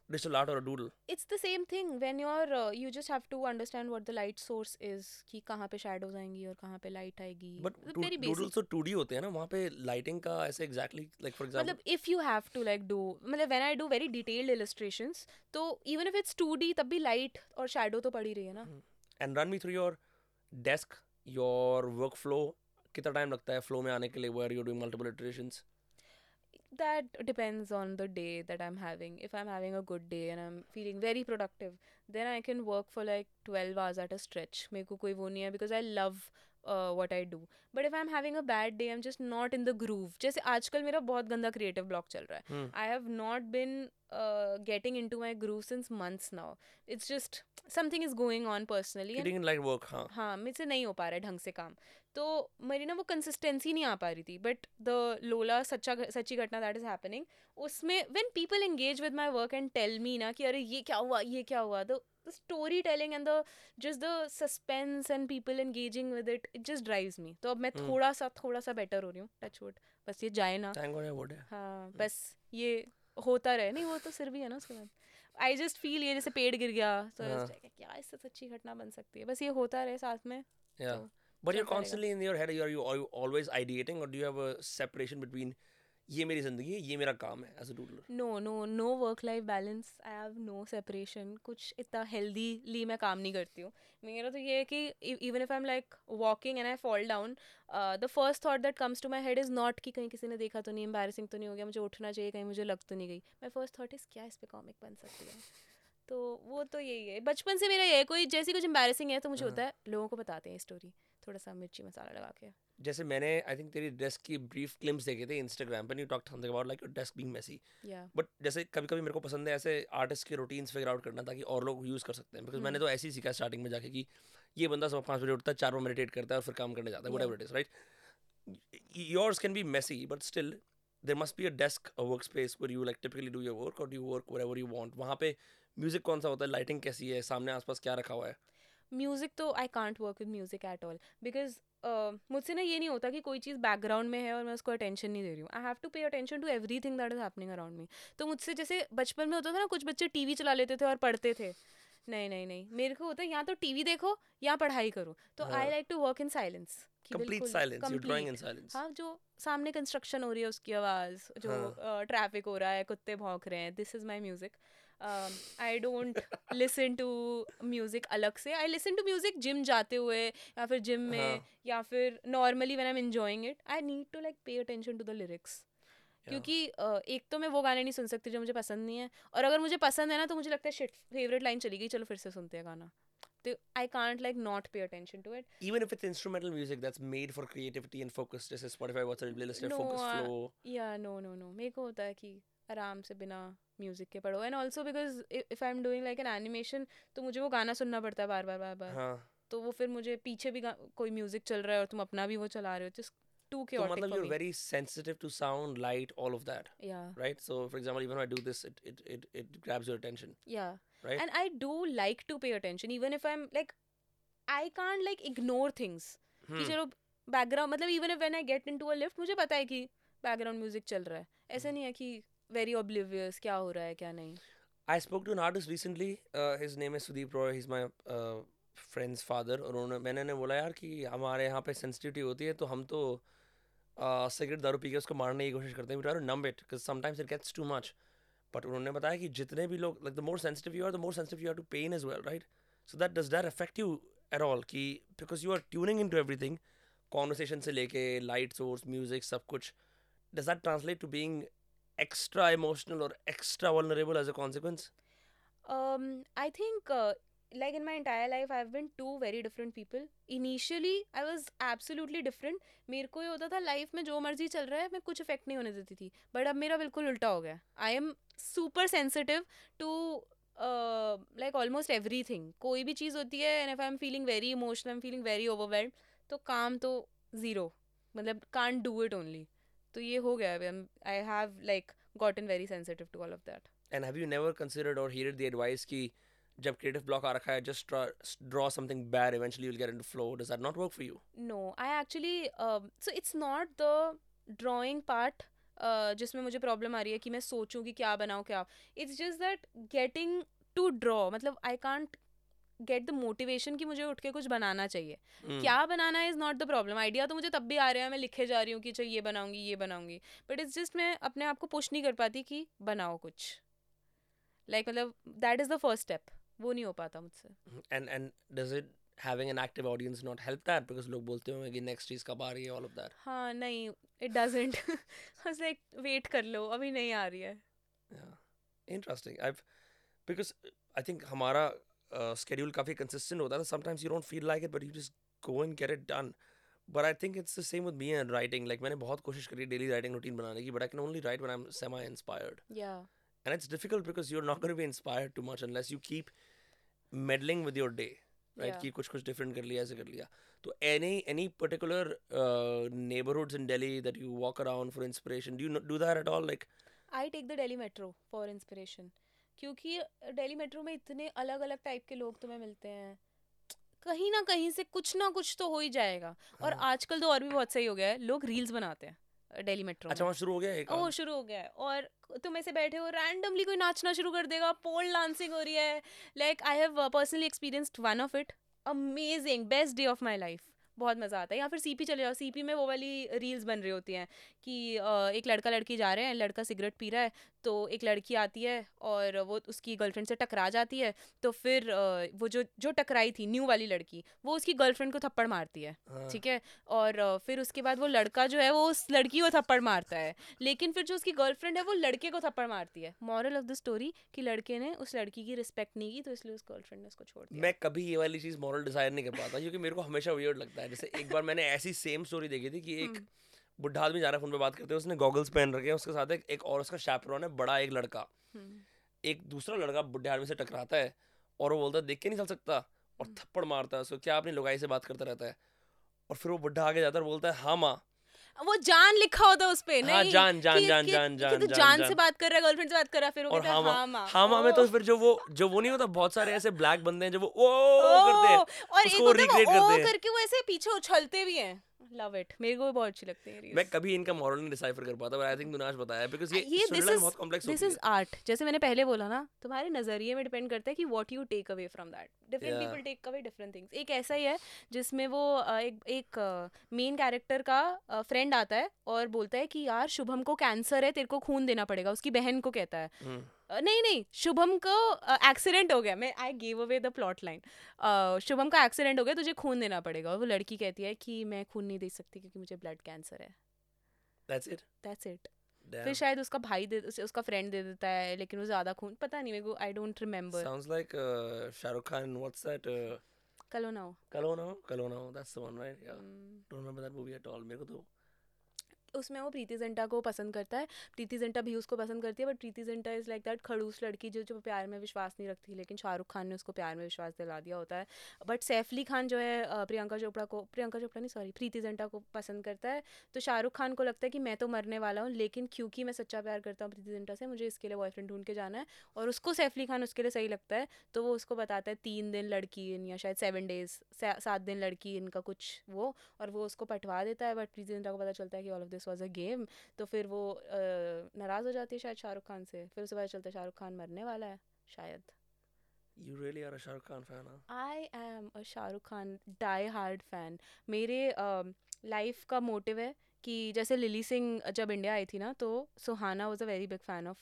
digital art और doodle it's the same thing when you are you just have to understand what the light source is कि कहाँ पे shadows आएँगी और कहाँ पे light आएगी। But very doodles basic तो 2D होते हैं ना वहाँ पे लाइटिंग का ऐसे एग्जैक्टली लाइक फॉर एग्जांपल मतलब if you have to like do मतलब when I do very detailed illustrations तो इवन इफ़ इट्स 2D तब भी लाइट और शैडो तो पड़ी रही है ना। And run me through your desk your workflow कितना टाइम लगता है फ्लो में आने के लिए where you doing multiple iterations that depends on the day that i'm having if i'm having a good day and i'm feeling very productive then i can work for like 12 hours at a stretch मेरे को कोई वो नहीं है because i love what I do but if I am having a bad day am just not in the groove जैसे आजकल मेरा बहुत गंदा क्रिएटिव ब्लॉक चल रहा है। I have not been getting into my groove since months now it's just something is going on personally हाँ।, हाँ मेरे से नहीं हो पा रहा है ढंग से काम। तो मेरी ना वो कंसिस्टेंसी नहीं आ पा रही थी। बट द लोला सच्चा सच्ची घटना दैट इज़ हैपनिंग उसमें when people engage with my work and tell me ना कि अरे ये क्या हुआ ये क्या हुआ तो storytelling and the just the suspense and people engaging with it it just drives me तो अब मैं Hmm. थोड़ा सा थोड़ा सा बेटर हो रही हूँ टच वुड बस ये जाए ना थैंक गॉड वुड है हाँ बस ये होता रहे नहीं वो तो सिर भी है ना उसके बाद आई जस्ट फील ये जैसे पेड़ गिर गया तो I was हाँ. like, क्या इससे सच्ची घटना बन सकती है बस ये होता रहे साथ में Yeah. तो But you're constantly in your head. Are you, are you always ideating, or do you have a separation between ये मेरी ज़िंदगी है ये मेरा काम है as a doodler no no no work life balance I have no separation कुछ इतना हेल्दीली मैं काम नहीं करती हूँ. मेरा तो ये है कि even if I am like walking and I fall down the first thought that comes to my head is not कि कहीं किसी ने देखा तो नहीं एम्बेरसिंग तो नहीं हो गया मुझे उठना चाहिए कहीं मुझे लग तो नहीं गई. माई फ़र्स्ट थॉट इज़ क्या इस पे कॉमिक बन सकती है? तो वो तो यही है. बचपन से मेरा ये है कोई जैसी कुछ एम्बेरसिंग है तो मुझे हाँ। होता है लोगों को बताते हैं स्टोरी थोड़ा सा मिर्ची मसाला लगा के। जैसे मैंने आई थिंक तेरी डेस्क की ब्रीफ क्लिप्स देखे थे इंस्टाग्राम पर you talk something about like your desk being messy या बट जैसे कभी कभी मेरे को पसंद है ऐसे आर्टिस्ट के रूटीन्स फिगर आउट करना ताकि और लोग यूज़ कर सकते हैं। बिकॉज़ मैंने तो ऐसे ही सीखा स्टार्टिंग में जाके कि ये बंदा सुबह पाँच बजे उठता है चार बार मेडिटेट करता है और फिर काम करने जाता है. What it is right yours can be messy but still there must be a desk a work space where you like typically do your work और do work wherever you want वहाँ पे म्यूज़िक कौन सा होता है? Lighting कैसी है? सामने आसपास क्या रखा हुआ है? म्यूज़िक तो I can't work with music at all because मुझसे ना ये नहीं होता कि कोई चीज़ बैकग्राउंड में है और मैं उसको अटेंशन नहीं दे रही हूँ. I have to pay attention to everything that is happening around me तो मुझसे जैसे बचपन में होता था ना कुछ बच्चे टीवी चला लेते थे और पढ़ते थे. नहीं नहीं नहीं. मेरे को होता है या तो टीवी देखो या पढ़ाई करो. तो I. Like to work in silence complete silence you drawing in silence हाँ जो सामने कंस्ट्रक्शन हो रही है उसकी आवाज़ जो हाँ। ट्रैफ़िक हो रहा है कुत्ते भौंक रहे हैं this is my music I don't listen to music अलग से। I listen to music gym जाते हुए या फिर जिम में हाँ। या फिर normally when I am enjoying it I need to like pay attention to the lyrics क्योंकि एक तो मैं वो गाने नहीं सुन सकती जो मुझे पसंद नहीं है और अगर मुझे पसंद है ना तो मुझे लगता है शिट फेवरेट लाइन चली गई चलो फिर से सुनते हैं गाना। तो I can't like not pay attention to it even if it's instrumental music that's made for creativity and focus जैसे what's a playlist है focus uh, या नो नो नो मेरे को होता है कि आराम से बिना म्यूज़िक के पढ़ो. And also because if I am doing like an animation तो मुझे वो गाना सुनना पड़ता है बार बार बार बार तो वो फिर मुझे पीछे भी कोई म्यूज़िक चल रहा है और तुम अपना भी वो चला रहे हो. जस्ट टू के ऑटिक मतलब you are very sensitive to sound light all of that या right so for example even I do this it it it it grabs your attention या right and I do like to pay attention even if I am like I can't like ignore things कि चलो background मतलब even when I get into a lift मुझे पता है कि background music चल रहा है. ऐसा नहीं है कि वेरी ऑब्लिवियस क्या हो रहा है क्या नहीं I spoke to an artist recently. Uh, his name is Sudeep Roy. Uh, friend's father. और उन्होंने मैंने बोला यार कि हमारे यहाँ पे सेंसिटिविटी होती है तो हम तो सिगरेट दारू पी के उसको मारने की कोशिश करते हैं numb it sometimes it gets too much but उन्होंने बताया कि जितने भी लोग like the more sensitive you are the more sensitive you are to pain as well right so that does that affect you at all कि because you are tuning into everything conversation से लेके light source music सब कुछ does that translate to being extra emotional or extra vulnerable as a consequence? Um i think uh, like in my entire life i've been two very different people. Initially i was absolutely different. मेरे को ये होता था life में जो मर्ज़ी चल रहा है मैं कुछ इफ़ेक्ट नहीं होने देती थी. बट अब मेरा बिल्कुल उल्टा हो गया I am super sensitive to like almost everything कोई भी चीज़ होती है and if I am feeling very emotional I am feeling very overwhelmed तो काम तो ज़ीरो मतलब कांट डू इट ओनली तो ये हो गया अभी। I have like got in very sensitive to all of that and have you never considered और हियर द एडवाइस कि जब क्रिएटिव ब्लॉक आ रखा है just draw something bad eventually you will get into flow does that not work for you no I actually so it's not the drawing part जिसमें मुझे problem आ रही है कि मैं सोचूं कि क्या बनाऊँ क्या? It's just that getting to draw मतलब I can't get the motivation कि मुझे उठ के कुछ बनाना चाहिए। Hmm. क्या बनाना is not the problem idea तो मुझे तब भी आ रहा है मैं लिखे जा रही हूँ कि चल ये बनाऊँगी ये बनाऊँगी। बट इट्स जस्ट मैं अपने आप को पुश नहीं कर पाती कि बनाओ कुछ। लाइक मतलब that is the first step वो नहीं हो पाता मुझसे। And and does it having an active audience not help that? Because लोग बोलते होंगे कि next चीज़ कब आ रही है all of that. हाँ नहीं इट डजेंट लाइक वेट कर लो अभी नहीं आ रही है। Yeah. Interesting. I've because I think हमारा uh, schedule काफ़ी consistent होता है sometimes you don't feel like it but you just go and get it done but I think it's the same with me and writing like मैंने बहुत कोशिश करी daily writing routine बनाने की but I can only write when I'm semi inspired या and it's difficult because you're not going to be inspired too much unless you keep meddling with your day right Yeah. कि कुछ कुछ different कर लिया ऐसे कर लिया तो any any particular uh, neighborhoods in Delhi that you walk around for inspiration do you not do that at all like I take the daily metro for inspiration क्योंकि डेली मेट्रो में इतने अलग अलग टाइप के लोग तुम्हें मिलते हैं। कहीं ना कहीं से कुछ ना कुछ तो हो ही जाएगा। और हाँ। आजकल तो और भी बहुत सही हो गया है लोग रील्स बनाते हैं डेली मेट्रो अच्छा शुरू हो गया एक ओ शुरू हो गया है। और तुम ऐसे बैठे हो रैंडमली कोई नाचना शुरू कर देगा पोल डांसिंग हो रही है। Like I have personally experienced one of it amazing best day of my life बहुत मज़ा आता है। या फिर सीपी चले जाओ सीपी में वो वाली रील्स बन रही होती हैं। कि एक लड़का लड़की जा रहे हैं लड़का सिगरेट पी रहा है तो एक लड़की आती है और वो उसकी गर्लफ्रेंड से टकरा जाती है तो फिर वो जो जो टकराई थी न्यू वाली लड़की वो उसकी गर्लफ्रेंड को थप्पड़ मारती है हाँ, ठीक है? और फिर उसके बाद वो लड़का जो है वो उस लड़की को थप्पड़ मारता है लेकिन फिर जो उसकी गर्लफ्रेंड है वो लड़के को थप्पड़ मारती है। मॉरल ऑफ़ द स्टोरी कि लड़के ने उस लड़की की रिस्पेक्ट नहीं की तो इसलिए उस गर्लफ्रेंड ने उसको छोड़ दिया। मैं कभी ये वाली चीज़ मॉरल डिसाइड नहीं कर पाता क्योंकि मेरे को हमेशा वियर्ड लगता है जैसे एक बार मैंने ऐसी सेम स्टोरी देखी थी कि एक बुढ़ा आदमी जा रहा है फ़ोन पे बात करते हुए उसने गॉगल्स पहन रखे हैं उसके साथ एक, एक और उसका शैपरॉन है बड़ा एक लड़का। हम्म, एक दूसरा लड़का बुढ़े आदमी से टकराता है और वो बोलता है देख के नहीं चल सकता। और थप्पड़ मारता है उसको क्या अपनी लुगाई से बात करता रहता है? और फिर वो बुढ़ा आगे जाता है और बोलता है हाँ माँ। वो जान लिखा होता है उस पे हाँ, नहीं? जान, जान, कि- जान, कि- जान, कि जान, तू जान, जान से बात कर रहा है गर्लफ्रेंड से बात कर रहा है फिर वो है हाँ हाँ माँ। हाँ माँ में तो फिर जो वो जो वो नहीं होता बहुत सारे ऐसे ब्लैक बंदे हैं जो वो ओ करते हैं और एक उसको है ओ करते हैं। करके वो ऐसे पीछे उछलते भी हैं। लव इट मेरे को भी बहुत अच्छी लगती है मैं. कभी इनका मॉरल नहीं डिसाइफर कर पाता बट आई थिंक आज बताया बिकॉज़ ये ये दिस इज़ बहुत कॉम्प्लेक्स दिस इज़ आर्ट जैसे मैंने पहले बोला ना तुम्हारे नज़रिए में डिपेंड करता है कि what you take away from that different. People take away different things एक ऐसा ही है जिसमें वो एक एक मेन कैरेक्टर का फ्रेंड आता है और बोलता है कि यार शुभम को कैंसर है तेरे को खून देना पड़ेगा. उसकी बहन को कहता है। हम्म, नहीं नहीं शुभम को एक्सीडेंट हो गया। मैं I give away the plot line Shubham का एक्सीडेंट हो गया तुझे खून देना पड़ेगा। और वो लड़की कहती है कि मैं खून नहीं दे सकती क्योंकि मुझे ब्लड कैंसर है। That's it? दैट्स इट फिर शायद उसका भाई दे उसे- उसका फ्रेंड दे देता है लेकिन वो ज़्यादा खून पता नहीं मेरे को I don't remember sounds like uh, Shahrukh Khan what's that uh, कलो ना हो। Kalonao Kalonao that's the one right? Yeah. Hmm, don't remember that movie at all. मेरे को तो उसमें वो प्रीति जिंटा को पसंद करता है। प्रीति जिंटा भी उसको पसंद करती है but Preity Zinta is like that खड़ूस लड़की जो जो प्यार में विश्वास नहीं रखती, लेकिन शाहरुख खान ने उसको प्यार में विश्वास दिला दिया होता है। बट सैफ अली खान जो है प्रियंका चोपड़ा को, प्रियंका चोपड़ा नहीं सॉरी प्रीति जिंटा को पसंद करता है। तो शाहरुख खान को लगता है कि मैं तो मरने वाला हूँ, लेकिन क्योंकि मैं सच्चा प्यार करता हूँ प्रीति जिंटा से, मुझे इसके लिए बॉयफ्रेंड ढूंढ के जाना है। और उसको सैफ अली खान उसके लिए सही लगता है तो वो उसको बताता है, तीन दिन लड़की या शायद सेवन डेज़ सात दिन लड़की इनका कुछ वो, और वो उसको पटवा देता है। बट प्रीति जिंटा को पता चलता है कि all of this was a game तो फिर वो नाराज़ हो जाती है शायद शाहरुख खान से फिर उसके बाद चलता है शाहरुख खान मरने वाला है शायद you really are a Shahrukh Khan fan huh? I am a Shah Shahrukh Khan die hard fan. मेरे लाइफ का मोटिव है कि जैसे लिली सिंह जब इंडिया आई थी ना तो Suhana was a very big fan of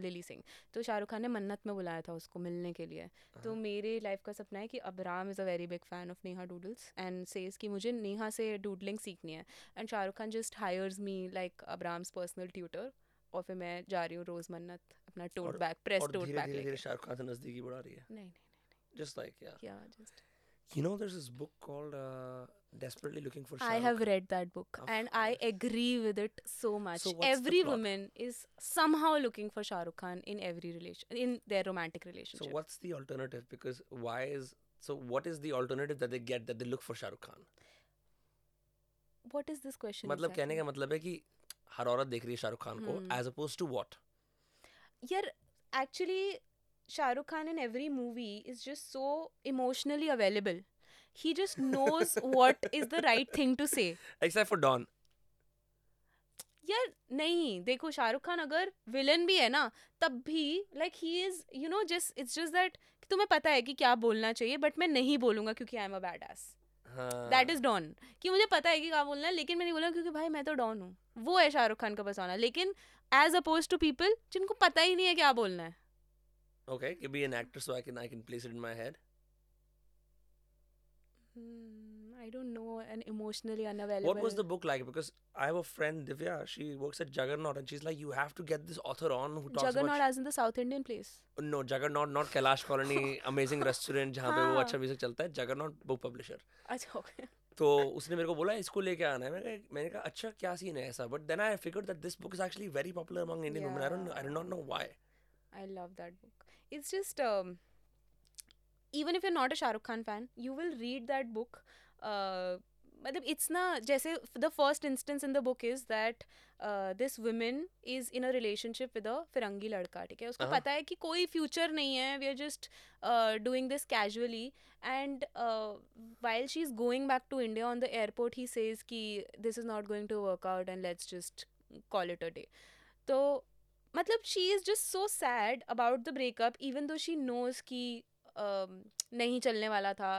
Lily Singh. तो शाहरुख खान ने मन्नत में बुलाया था उसको मिलने के लिए। तो हाँ। मेरे लाइफ का सपना है कि Abram is a very big fan of Neha Doodles and says कि मुझे नेहा से डूडलिंग सीखनी है। And Shahrukh Khan just hires me like Abram's personal tutor और फिर मैं जा रही हूँ रोज़ मन्नत अपना tote bag press tote bag Shahrukh Khan से नजदीकी बढ़ा रही है। नहीं नहीं just like yeah. क्या just you know there's this book called uh, desperately looking for I Shahrukh have read that book Of and I agree with it so much. So what's the every plot? woman is somehow looking for Shah Rukh Khan in every relation in their romantic relationship. so what's the alternative because why is so what is the alternative that they get that they look for Shahrukh Khan what is this question? मतलब कहने exactly? का मतलब है कि हर औरत देख रही है शाहरुख खान को हम्म। as opposed to what Yeah, actually, Shah Rukh Khan in every movie is just so emotionally available. He just knows what is the right thing to say. except for Dawn यार नहीं देखो शाहरुख खान अगर विलन भी है ना तब भी like he is you know just it's just that तुम्हें पता है कि क्या बोलना चाहिए बट मैं नहीं बोलूँगा क्योंकि I am a bad ass that is Don कि मुझे पता है कि क्या बोलना है लेकिन मैं नहीं बोला क्योंकि भाई मैं तो डॉन हूँ। वो है शाहरुख खान का बसाना लेकिन एज अपोज टू पीपल जिनको पता ही नहीं है क्या बोलना है। Okay give me an actor so I can I can place it in my head I don't know an emotionally unavailable what was the book like because I have a friend Divya she works at Juggernaut and she's like you have to get this author on who talks Juggernaut about as in the South Indian place no Juggernaut not Kailash Colony amazing restaurant जहाँ पे वो हाँ। अच्छा music चलता है Juggernaut book publisher अच्छा okay. तो उसने मेरे को बोला इसको लेके आना है मैंने कहा मैंने कहा अच्छा क्या सीन है ऐसा but then I figured that this book is actually very popular among Indian women I don't I do not know why I love that book. It's just even if you not a Shahrukh Khan fan you will read that book मतलब it's ना जैसे the first instance in the book is that this women is in a relationship with a फिरंगी लड़का ठीक है उसको uh-huh. पता है कि कोई फ्यूचर नहीं है we are just doing this casually and while she is going back to India on the airport he says कि this is not going to work out and let's just call it a day तो मतलब she is just so sad about the breakup even though she knows की नहीं चलने वाला था।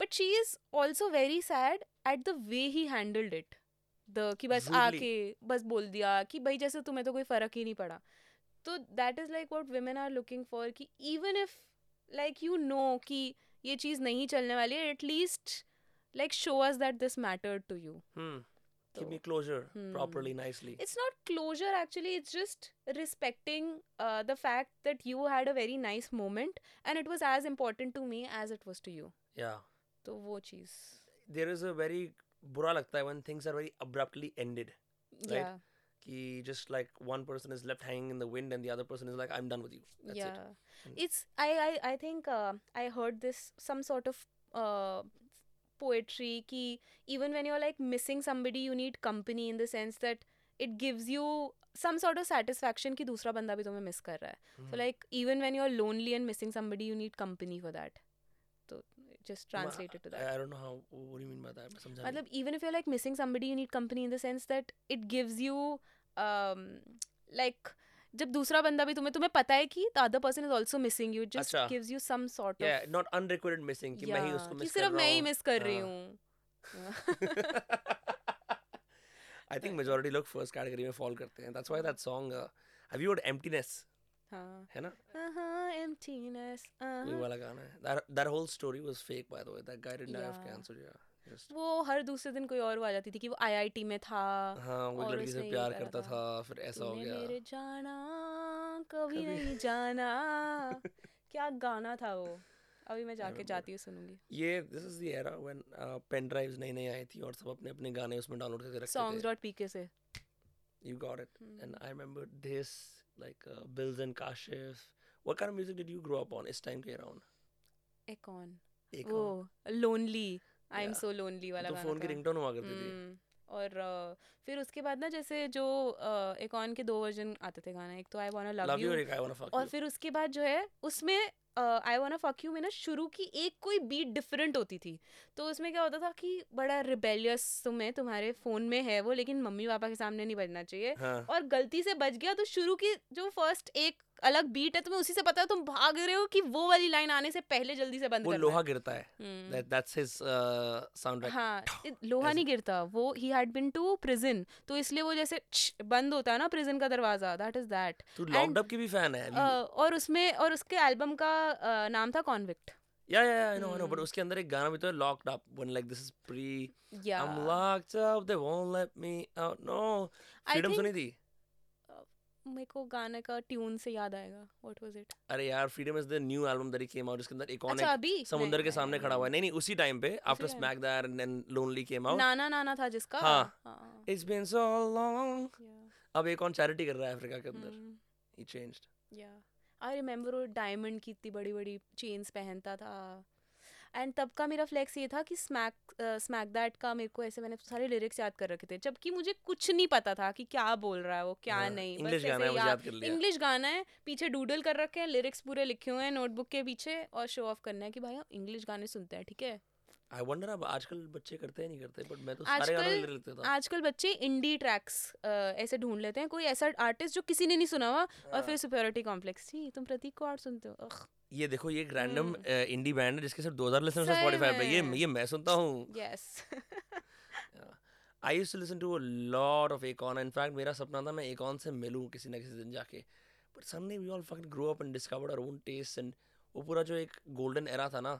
But she is also very sad at the way he handled it the कि बस आके बस बोल दिया कि भाई जैसे तुम्हें तो कोई फ़र्क ही नहीं पड़ा। तो that is like what women are looking for कि even if like you know कि ये चीज़ नहीं चलने वाली है at least like show us that this matter to you give तो- me closure Hmm. properly nicely it's not closure actually it's just respecting uh, the fact that you had a very nice moment and it was as important to me as it was to you yeah तो वो चीज there is a very बुरा लगता है when things are very abruptly ended Right. yeah कि just like one person is left hanging in the wind and the other person is like I'm done with you that's yeah it And- it's I I I think uh, I heard this some sort of uh, poetry कि even when you're like missing somebody you need company in the sense that it gives you some sort of satisfaction कि दूसरा बंदा भी तुम्हें miss कर रहा है so Hmm. like even when you're lonely and missing somebody you need company for that so just translated to that I, don't know how what do you mean by that मतलब even if you're like missing somebody you need company in the sense that it gives you um like जब दूसरा बंदा भी तुम्हें तुम्हें पता है कि is also missing you it just अच्छा। gives you some sort yeah of not unrequited missing कि मैं ही उसको मिस सिर्फ़ कर मैं रहा ही हूँ मिस कर रही हाँ। हूँ I think majority लोग first category में fall करते हैं that's why that song uh, have you heard emptiness हाँ है ना uh-huh, emptiness वही uh-huh. वाला गाना है that that whole story was fake by the way that guy didn't die of Yeah. Just वो हर दूसरे दिन कोई और वो आ जाती थी कि वो आईआईटी में था हाँ वो लड़की से प्यार करता था। था फिर ऐसा हो गया। मेरे जाना कभी कभी- नहीं जाना। क्या गाना था वो। अभी मैं जाके जाती हूँ सुनूँगी। ये this is the era when pen drives नई नई आई थी और सब अपने अपने गाने उसमें डाउनलोड करके रखते songs थे। dot pk से। It. Hmm. and I remember this like uh, Bills and Kashif. What kind of music did you grow up on? इस time के around एक on वो lonely I am so lonely वाला तो phone की ringtone हुआ करती थी। हम्म, और फिर उसके बाद ना जैसे जो एक ऑन के दो वर्जन आते थे गाना एक तो I want love love you और फिर उसके बाद जो है उसमें आई वांट फक यू में ना शुरू की एक कोई बीट डिफरेंट होती थी। तो उसमें क्या होता था कि बड़ा रिबेलियस तुम्हें तुम्हारे फ़ोन में है वो लेकिन मम्मी पापा के सामने नहीं बजना चाहिए। हाँ। और गलती से बच गया तो शुरू की जो फ़र्स्ट एक अलग बीट है तुम्हें उसी से पता है तुम भाग रहे हो कि वो वाली लाइन आने से पहले जल्दी से बंद वो लोहा गिरता है। हम्म। that that's his uh, हाँ लोहा नहीं गिरता वो he had been to prison तो इसलिए वो जैसे बंद होता है ना प्रिजन का दरवाज़ा that is that Tupac की भी फ़ैन है और उसमें और उसके एल्बम का नाम था कॉन्विक्ट। या या I know I know but. उसके अंदर एक गाना भी तो है locked up when like this is pre या I'm locked up they won't let me out no freedom सुनी थी? मेरे को गाने का ट्यून से याद आएगा व्हाट वाज इट अरे यार freedom is the new album that came out जिसके अंदर एक अच्छा अभी? समुंदर के सामने खड़ा हुआ है। नहीं। नहीं उसी टाइम पे after Smack That and then Lonely came out नाना नाना था जिसका? हाँ। हाँ, इट्स बीन सो लॉन्ग अब एक और चैरिटी कर रहा है अफ्रीका के अंदर। ही चेंज्ड या आई रिमेम्बर वो डायमंड की इतनी बड़ी बड़ी चेन्स पहनता था। एंड तब का मेरा फ्लैक्स ये था कि स्मैक स्मैक दैट का मेरे को ऐसे मैंने सारे लिरिक्स याद कर रखे थे जबकि मुझे कुछ नहीं पता था कि क्या बोल रहा है वो क्या नहीं इंग्लिश हाँ, गाना है याद कर लिया। इंग्लिश गाना है पीछे डूडल कर रखे हैं लिरिक्स पूरे लिखे हुए हैं नोटबुक के पीछे और शो ऑफ़ करना है कि भाई हम इंग्लिश गाने सुनते हैं ठीक है? आई वंडर अब आजकल बच्चे करते हैं नहीं करते बट मैं तो सारे गाने ले लेते था। आजकल बच्चे इंडी ट्रैक्स ऐसे ढूंढ लेते हैं। कोई ऐसा आर्टिस्ट जो किसी ने नहीं सुना हुआ और हाँ। फिर सुपेरिटी कॉम्प्लेक्स जी तुम प्रतीक को आर्ट सुनते हो? ये देखो ये एक रैंडम। इंडी बैंड है जिसके सिर्फ़ 2000 लिसनर्स हैं स्पॉटिफाई पे। ये ये मैं सुनता हूँ। Yes. I used to listen to a lot of Akon in fact मेरा सपना था मैं एकॉन से मिलूं किसी ना किसी दिन जाके। But suddenly we all fucking grow up and discovered our own taste and वो पूरा जो एक गोल्डन एरा था ना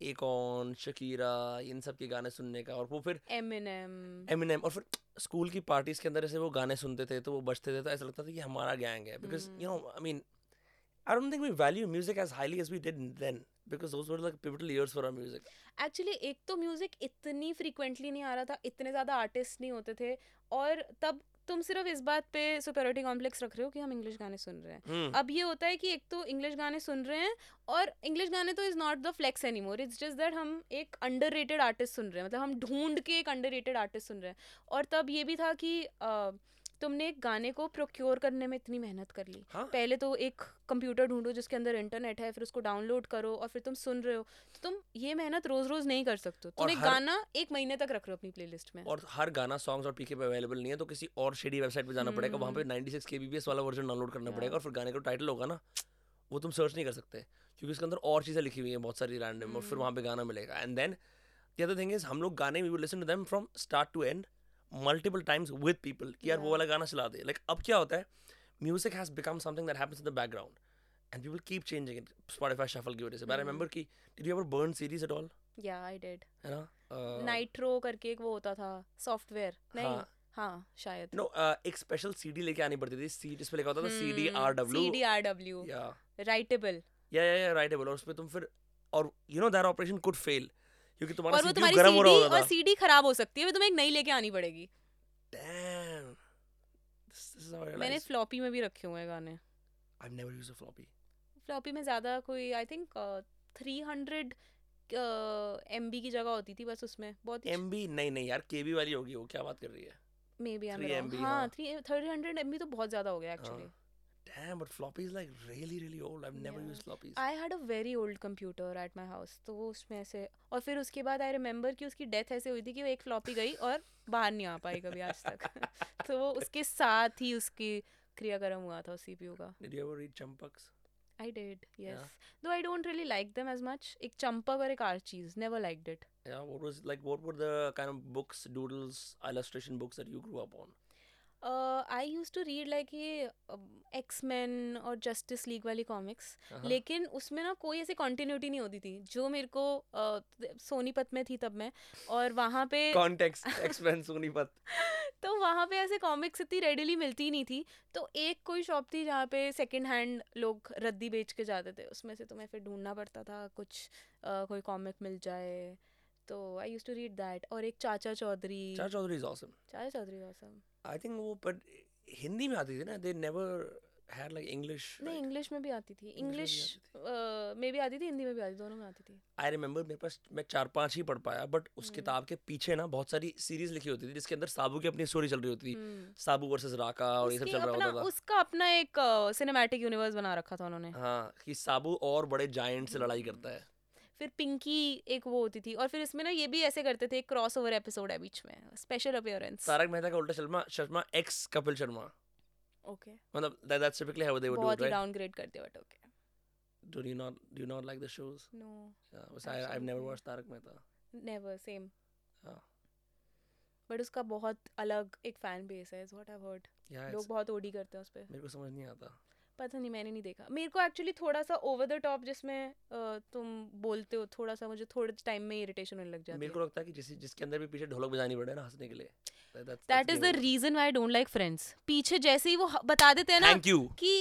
एकॉन शकीरा इन सब के गाने सुनने का और वो फिर Eminem एमिनेम और फिर स्कूल की पार्टीज़ के अंदर ऐसे वो गाने सुनते थे तो वो बजते थे तो ऐसा लगता था कि हमारा गैंग है। Because you know I mean I don't think we value music as highly as we did then because those were like pivotal years for our music actually एक तो म्यूज़िक इतनी फ्रीक्वेंटली नहीं आ रहा था इतने ज़्यादा आर्टिस्ट नहीं होते थे और तब तुम सिर्फ़ इस बात पे सुपेरिटी कॉम्प्लेक्स रख रहे हो कि हम इंग्लिश गाने सुन रहे हैं। hmm. अब ये होता है कि एक तो इंग्लिश गाने सुन रहे हैं और इंग्लिश गाने तो is not the flex any more it's just that हम एक अंडर आर्टिस्ट सुन रहे हैं। मतलब हम ढूंढ के एक अंडर आर्टिस्ट सुन रहे हैं। और तब ये भी था कि अ, तुमने एक गाने को प्रोक्योर करने में इतनी मेहनत कर ली। हाँ। पहले तो एक कंप्यूटर ढूंढो जिसके अंदर इंटरनेट है फिर उसको डाउनलोड करो और फिर तुम सुन रहे हो। तो तुम ये मेहनत रोज रोज नहीं कर सकते तुम एक हर- गाना एक महीने तक रख रहे हो अपनी प्लेलिस्ट में। और हर गाना सॉन्ग्स और पीके पे अवेलेबल नहीं है तो किसी और शेडी वेबसाइट पे जाना पड़ेगा। वहाँ पे 96 केबीपीएस वाला वर्जन डाउनलोड करना पड़ेगा और फिर गाने का टाइटल होगा ना वो तुम सर्च नहीं कर सकते। क्योंकि उसके अंदर और चीज़ें लिखी हुई हैं बहुत सारी रैंडम और फिर वहाँ पे गाना मिलेगा। And then the other thing is हम लोग गाने we will listen to them from start to end multiple times with people कि यार वो वाला गाना चला दे। लाइक अब क्या होता है? Music has become something that happens in the background and people keep changing it Spotify shuffle की वजह से। I Hmm. रिमेंबर कि did you ever burn series at all या आई डिड है ना? Uh, नाइट्रो करके एक वो होता था सॉफ्टवेयर नहीं हाँ। हाँ शायद। नो no, uh, एक स्पेशल सीडी लेके आनी पड़ती थी। सीट इस पे लिखा होता था सीडी आर डब्ल्यू CDRW या राइटेबल या या या राइटेबल और उसपे तुम फिर और you know that operation could fail क्योंकि तुम्हारा और वो तुम्हारी गर्म हो रहा सीडी होता और सीडी खराब हो सकती है फिर तुम्हें एक नई लेके आनी पड़ेगी। डैम this is मैंने फ्लॉपी में भी रखे हुए हैं गाने। I've never used a floppy. Floppy में ज़्यादा कोई I think three hundred M की जगह होती थी बस उसमें बहुत MB नहीं नहीं यार KB वाली होगी वो क्या बात कर रही है? मे बी 3 MB, हाँ। थ्री थ्री हंड्रेड एम तो बहुत ज़्यादा हो गया एक्चुअली हाँ। Damn, but floppy is like really, really old. I've never Yeah. used floppies. I had a very old computer at my house तो वो उसमें ऐसे और फिर उसके बाद आई रिमेंबर कि उसकी डेथ ऐसे हुई थी कि वो एक फ्लॉपी गई और बाहर नहीं आ पाई कभी आज तक तो वो उसके साथ ही उसकी क्रियाक्रम हुआ था उस सीपीयू का Did you ever read Champaks? I did yes though I don't really like them as much एक चंपक और एक Archies never liked it Yeah, what was like? What were the kind of books, doodles, illustration books that you grew up on? I use to read like ये X man और Justice League वाली comics Uh-huh. लेकिन उसमें ना कोई ऐसी continuity नहीं होती थी। जो मेरे को अ, सोनीपत में थी तब मैं और वहाँ पे Context, X-Men, तो वहाँ पे ऐसे कॉमिक्स इतनी रेडिली मिलती नहीं थी। तो एक कोई शॉप थी जहाँ पे सेकेंड हैंड लोग रद्दी बेच के जाते थे। उसमें से तो मैं फिर ढूंढना पड़ता था कुछ अ, कोई कॉमिक मिल जाए तो I use to read that और एक Chacha Chaudhary. Char Chaudhary is awesome. चाचा चौधरी awesome. I think वो but हिंदी में आती थी ना they never had like English नहीं इंग्लिश में भी आती थी। इंग्लिश में भी आती थी। हिंदी में भी आती दोनों में आती थी। I remember मेरे पास मैं चार पाँच ही पढ़ पाया बट उस हम्म। किताब के पीछे ना बहुत सारी सीरीज़ लिखी होती थी जिसके अंदर साबू की अपनी स्टोरी चल रही होती थी। हम्म। साबू वर्सेस राका और ये सब चल रहा होता था। उसका अपना एक सिनेमैटिक यूनिवर्स बना रखा था उन्होंने। हाँ कि साबू और बड़े जायंट से लड़ाई करता है। फिर पिंकी एक वो होती थी और फिर इसमें ना ये भी ऐसे करते थे क्रॉस ओवर एपिसोड है बीच में स्पेशल अपीयरेंस तारक मेहता का उल्टा शर्मा शर्मा एक्स कपिल शर्मा। ओके मतलब that, that's typically how they would do बहुत it डाउनग्रेड कर दिया but okay do you not do you not like the shows? No yeah, which I, I've never watched Taarak Mehta. Never same हाँ। But उसका बहुत अलग एक fan base है is what I heard लोग बहुत ओडी करते हैं उस पे। मेरे को समझ नहीं आता। पता नहीं मैंने नहीं देखा। मेरे को एक्चुअली थोड़ा सा ओवर द टॉप जिसमें तुम बोलते हो थोड़ा सा मुझे थोड़े टाइम में इरिटेशन होने लग जाती मेरे को लगता है कि जिस जिसके अंदर भी पीछे ढोलक बजानी पड़े ना हंसने के लिए। That is the reason why I don't like Friends पीछे जैसे ही वो बता देते हैं ना thank you. कि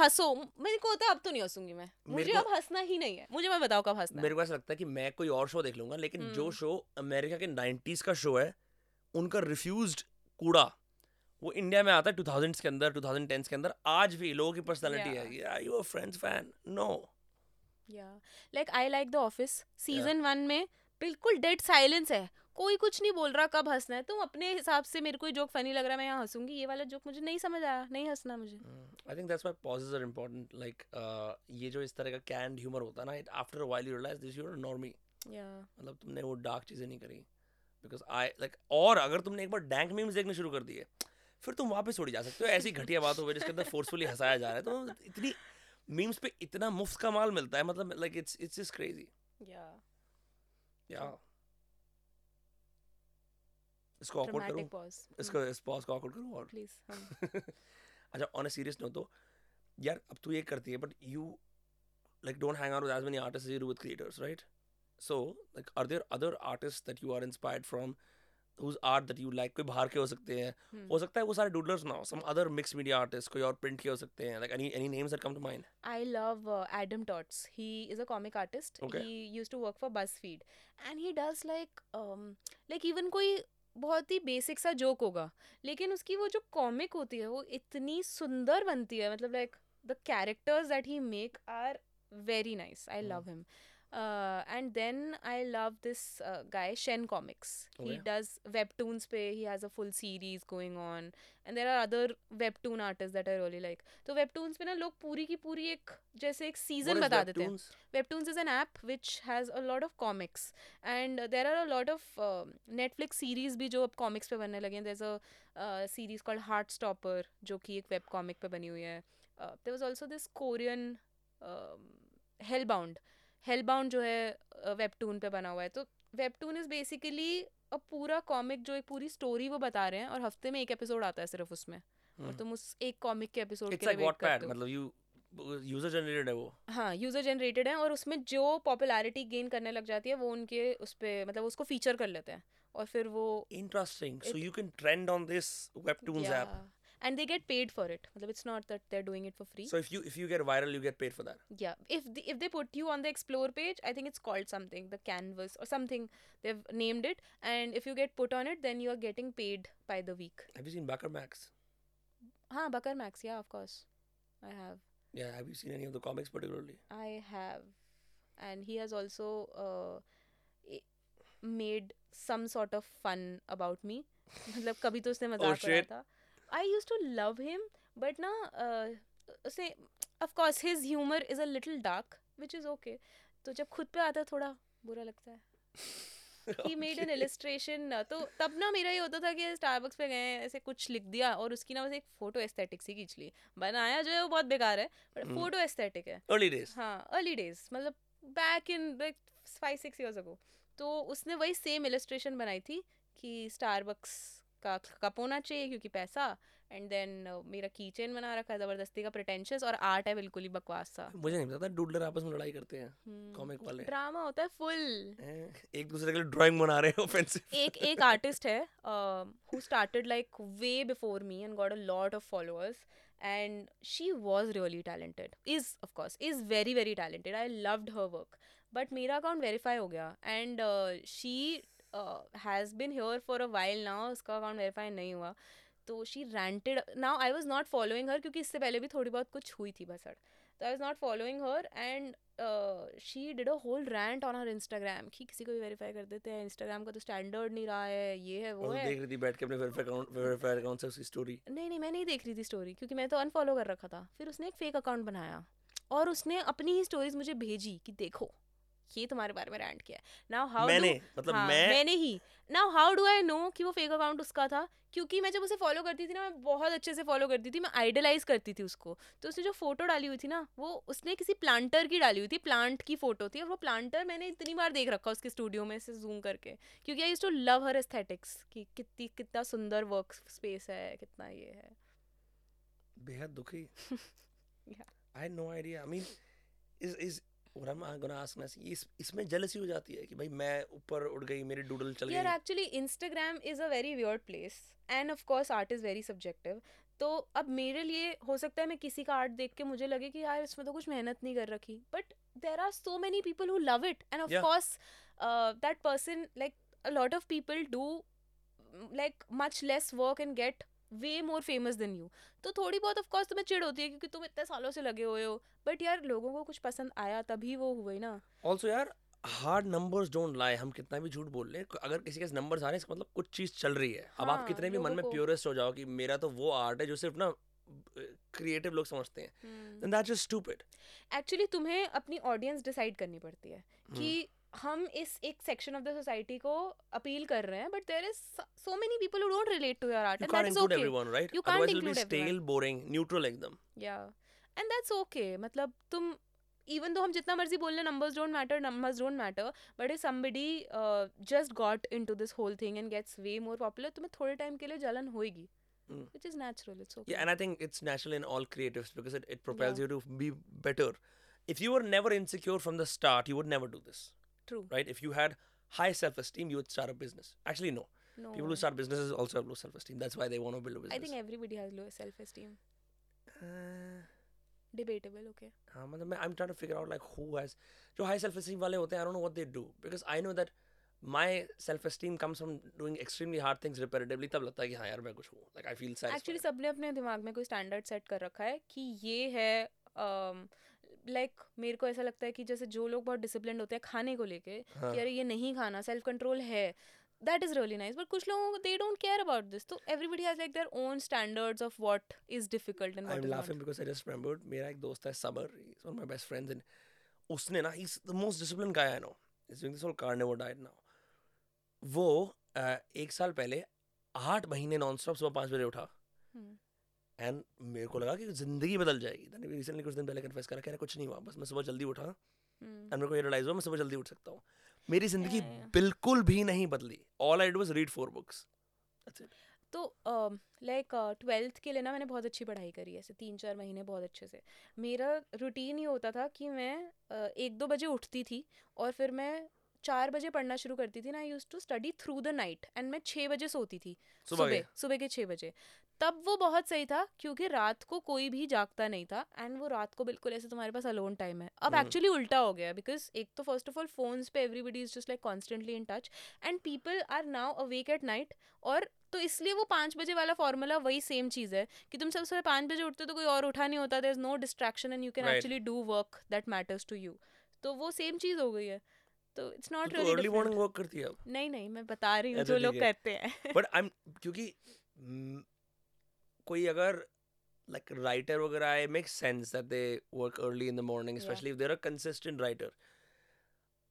हंसो। मेरे को होता है अब तो नहीं हंसूँगी मैं। मुझे अब हंसना ही नहीं है। मुझे मैं बताओ कब हंसना मेरे को ऐसा लगता है कि मैं कोई और शो देख लूँगा लेकिन जो हम्म। शो अमेरिका के 90s का शो है उनका रिफ्यूज्ड कूड़ा वो इंडिया में आता है 2000s के अंदर 2010s के अंदर। आज भी लोगों की पर्सनालिटी है Yeah. या आर फ्रेंड्स फ़ैन नो या like I like the Office season one में बिल्कुल डेड साइलेंस है। कोई कुछ नहीं बोल रहा कब हंसना है। तुम अपने हिसाब से मेरे को ये जोक फनी लग रहा है मैं यहाँ हंसूँगी। ये वाला जोक मुझे नहीं समझ आया नहीं हंसना मुझे। I think that's why pauses are important like ये जो इस तरह का कैंड ह्यूमर होता है ना it after a while you realize this you are normie या मतलब तुमने वो डार्क चीज़ें नहीं करी। बिकॉज़ आई लाइक और अगर तुमने एक बार डैंक मीम्स देखने शुरू कर दिए फिर तुम वापस उड़ जा सकते हो। ऐसी घटिया बात हो जिसके अंदर फोर्सफुली हंसाया जा रहा है। तो इतनी मीम्स पे इतना मुफ़्त का माल मिलता है मतलब like it's it's just crazy या या इसको ऑकवर्ड करूँ? इसको इस पॉज को ऑकवर्ड करूँ और? प्लीज़ अच्छा ऑन अ सीरियस नोट तो यार अब तू ये करती है but you like don't hang out with as many artists as you do with creators right? So like are there other artists that you are inspired from whose art that you like कोई बाहर के हो सकते हैं। हम्म। हो सकता है वो सारे डूडलर्स ना हो some other mix media artist कोई और प्रिंट के हो सकते हैं like any any names that come to mind I love Adam Tots he is a comic artist he used to work for BuzzFeed and he does like like even कोई बहुत ही basic सा जोक होगा लेकिन उसकी वो जो कॉमिक होती है वो इतनी सुंदर बनती है। मतलब like the characters that he make are very nice I love him uh, and then i love this uh, guy shen comics he Okay. does webtoons pe he has a full series going on and there are other webtoon artists that i really like तो webtoons पे ना लोग पूरी की पूरी एक जैसे एक What सीजन is बता देते हैं Webtoons? webtoons is an app which has a lot of comics and there are a lot of uh, netflix series भी जो अब comics पे बनने लगे हैं there's a uh, series called heartstopper जो कि एक web comic पे बनी हुई है uh, there was also this korean हेलबाउंड हेलबाउंड जो है वेबटून पे बना हुआ है। तो वेबटून इज़ बेसिकली अ पूरा कॉमिक जो एक पूरी स्टोरी वो बता रहे हैं और हफ़्ते में एक एपिसोड आता है सिर्फ़ उसमें। और Hmm. तुम उस एक कॉमिक के एपिसोड के लिए वेट करते हो। मतलब you यूज़र जनरेटेड है वो। हाँ यूज़र जनरेटेड है और उसमें जो पॉपुलैरिटी गेन करने लग जाती है वो उनके उस पे मतलब उसको फीचर कर लेते हैं। और फिर वो interesting so It- you can trend on this webtoons app and they get paid for it मतलब it's not that they are doing it for free so if you if you get viral you get paid for that yeah if the, if they put you on the explore page i think it's called something the canvas or something they've named it and if you get put on it then you are getting paid by the week have you seen Backer Max huh bucker max yeah of course i have yeah have you seen any of the comics particularly i have and he has also uh, i- made some sort of fun about me मतलब कभी तो उसने मजाक उड़ाया shit. था I use to love him but ना उसे of course his humour is a little dark which is okay तो जब खुद पे आता है थोड़ा बुरा लगता है। ही मेड एन इलस्ट्रेशन तो तब ना मेरा ये होता था कि स्टारबक्स पे गए ऐसे कुछ लिख दिया और उसकी ना बस एक फ़ोटो एस्थेटिक सी खींच ली। बनाया जो है वो बहुत बेकार है बट. फ़ोटो एस्थेटिक है। अर्ली डेज़ हाँ अर्ली डेज़ मतलब back in like five six years ago तो उसने वही सेम इलस्ट्रेशन बनाई थी कि स्टारबक्स का कप होना चाहिए क्योंकि पैसा। एंड देन मेरा की चेन बना रखा है ज़बरदस्ती का प्रिटेंशियस और आर्ट है बिल्कुल ही बकवास सा। मुझे नहीं पता डूडलर आपस में लड़ाई करते हैं कॉमिक वाले। ड्रामा होता है फुल एक दूसरे के लिए ड्राइंग बना रहे हैं ऑफेंसिव एक एक आर्टिस्ट है who started like way before me and got a lot of followers and she was really talented. Is of course is very very talented. I loved her work. But मेरा account verify हो गया and she has been here for a while now उसका account verify नहीं हुआ। तो she ranted now I was not following her क्योंकि इससे पहले भी थोड़ी बहुत कुछ हुई थी बसड़। तो I was not following her and she did a whole rant on her Instagram कि किसी को भी वेरीफाई कर देते हैं। इंस्टाग्राम का तो स्टैंडर्ड नहीं रहा है ये है वो है। देख रही थी बैठ के अपने वेरीफाई अकाउंट से उसकी स्टोरी नहीं नहीं मैं नहीं देख रही थी स्टोरी क्योंकि मैं तो अनफॉलो कर रखा था। फिर उसने एक फेक अकाउंट बनाया और उसने अपनी ही स्टोरीज मुझे भेजी कि देखो। ये तुम्हारे बारे में रैंट किया नाउ हाउ मैंने मतलब हाँ, मैं मैंने ही। Now how do I know कि वो फेक अकाउंट उसका था? क्योंकि मैं जब उसे फॉलो करती थी ना मैं बहुत अच्छे से फॉलो करती थी मैं आइडलाइज करती थी उसको। तो उसने जो फ़ोटो डाली हुई थी ना वो उसने किसी प्लांटर की डाली हुई थी प्लांट की फ़ोटो थी और वो प्लांटर मैंने इतनी बार देख रखा उसके स्टूडियो में से जूम करके। क्योंकि I use to love her aesthetics कि कितनी कितना सुंदर वर्क स्पेस है कितना ये है। बेहद दुखी। Yeah. I had no idea. I mean, is is what gonna ask now? इस इसमें jealousy हो जाती है कि भाई मैं ऊपर उड़ गई मेरी डूडल चल यार गई। Actually Instagram is a very weird place and of course art is very subjective तो अब मेरे लिए हो सकता है मैं किसी का आर्ट देख के मुझे लगे कि यार इसमें तो कुछ मेहनत नहीं कर रखी। But there are so many people who love it and of course that person like a lot of people do like much less work and get way more famous than you तो थोड़ी बहुत of course तुम्हें चिड़ होती है क्योंकि तुम इतने सालों से लगे हुए हो। बट यार लोगों को कुछ पसंद आया तभी वो हुए ना। ऑल्सो यार हार्ड नंबर्स डोंट लाई हम कितना भी झूठ बोल ले अगर किसी के नंबर्स आ रहे हैं इसका मतलब कुछ चीज़ चल रही है। हाँ, अब आप हाँ, कितने भी मन में प्योरेस्ट हो जाओ कि मेरा तो वो आर्ट है जो सिर्फ़ ना क्रिएटिव लोग समझते हैं। then that's just stupid. Actually तुम्हें अपनी ऑडियंस डिसाइड करनी पड़ती है कि हम इस एक सेक्शन ऑफ़ द सोसाइटी को अपील कर रहे हैं but there is so many people relate to your art and include everyone right you can't include stale boring neutral एकदम. या एंड दैट्स ओके मतलब तुम इवन दो हम जितना मर्ज़ी बोल लें numbers don't matter numbers don't matter but if somebody just got into this whole thing and gets way more popular तुम्हें थोड़े टाइम के लिए जलन होगी which is natural it's okay and I think it's natural in all creative because it it propels you to be better if you are never insecure from the start you would never do this true right? If you had high self esteem, you would start a business. Actually, no. No People who start businesses also have low self esteem. That's why they want to build a business. I think everybody has low self esteem Uh, debatable okay हाँ मतलब I'm trying to figure out like who has जो high self esteem वाले होते हैं I don't know what they do because I know that my self esteem comes from doing extremely hard things repetitively तब लगता है कि हाँ यार मैं कुछ हूँ like I feel satisfied सबने अपने दिमाग में कोई स्टैंडर्ड सेट कर रखा है कि ये है लाइक like, मेरे को ऐसा लगता है कि जैसे जो लोग बहुत डिसिप्लिन होते हैं खाने को लेके हाँ। कि अरे ये नहीं खाना सेल्फ कंट्रोल है that is really nice but कुछ लोगों को they don't care about this तो everybody has like their own standards of what is difficult and what I'm is laughing because I just remembered मेरा एक दोस्त है सबर he's one of my best friends and उसने ना he's the most disciplined guy I know. He's doing this whole carnivore diet now. वो uh, एक साल पहले आठ महीने नॉन स्टॉप सुबह पाँच बजे उठा। एंड मेरे को लगा कि ज़िंदगी बदल जाएगी। then रिसेंटली कुछ दिन पहले कन्फेस करा कह रहा कुछ नहीं हुआ बस मैं सुबह जल्दी उठा। एंड मेरे को ये रियलाइज़ हुआ मैं सुबह जल्दी उठ सकता हूँ। मेरी ज़िंदगी. बिल्कुल भी नहीं बदली। All I do was read four books that's it तो लाइक ट्वेल्थ के लिए ना मैंने बहुत अच्छी पढ़ाई करी ऐसे तीन चार महीने बहुत अच्छे से। मेरा रूटीन ये होता था कि मैं uh, एक दो बजे उठती थी और फिर मैं चार बजे पढ़ना शुरू करती थी ना I use to study through the night and मैं छः बजे सोती थी सुबह सुबह के? छः बजे। तब वो बहुत सही था क्योंकि रात को कोई भी जागता नहीं था एंड वो रात को बिल्कुल ऐसे तुम्हारे पास अलोन टाइम है। अब हम्म। एक्चुअली उल्टा हो गया बिकॉज़ एक तो फ़र्स्ट ऑफ़ ऑल फोन्स पे everybody is just like constantly in touch and people are now awake at night और तो इसलिए वो पाँच बजे वाला फॉर्मूला वही सेम चीज़ है कि तुम सब सुबह पाँच बजे उठते हो तो कोई और उठा नहीं होता there is no distraction and you can actually do work that matters to you तो वो सेम चीज़ हो गई है। तो इट्स नॉट तो अर्ली रियली मॉर्निंग वर्क करती है नहीं नहीं मैं बता रही हूँ अच्छा, जो लोग है। करते हैं बट आई एम क्योंकि mm, कोई अगर like writer वगैरह it makes sense that they work early in the morning especially if they're a consistent writer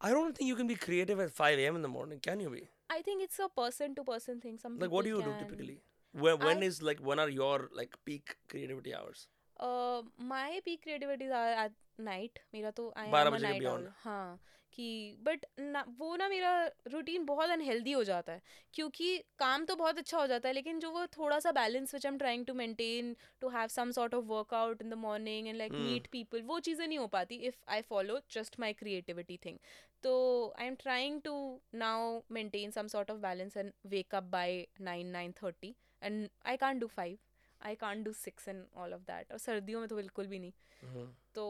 I don't think you can be creative at 5 a.m. in the morning can you be I think it's a person to person thing. Some like what do you people do can- typically when, when I- is like when are your like peak creativity hours Uh, my peak creativity are at night मेरा तो I 12 am a night owl हाँ कि but ना वो ना मेरा routine बहुत unhealthy हो जाता है। क्योंकि काम तो बहुत अच्छा हो जाता है लेकिन जो वो थोड़ा सा balance which I am trying to maintain to have some sort of workout in the morning and like. Meet people वो चीज़ें नहीं हो पाती if I follow just my creativity thing तो I am trying to now maintain some sort of balance and wake up by nine nine thirty and I can do five I can do six and all of that और सर्दियों में तो बिल्कुल भी नहीं Mhm. तो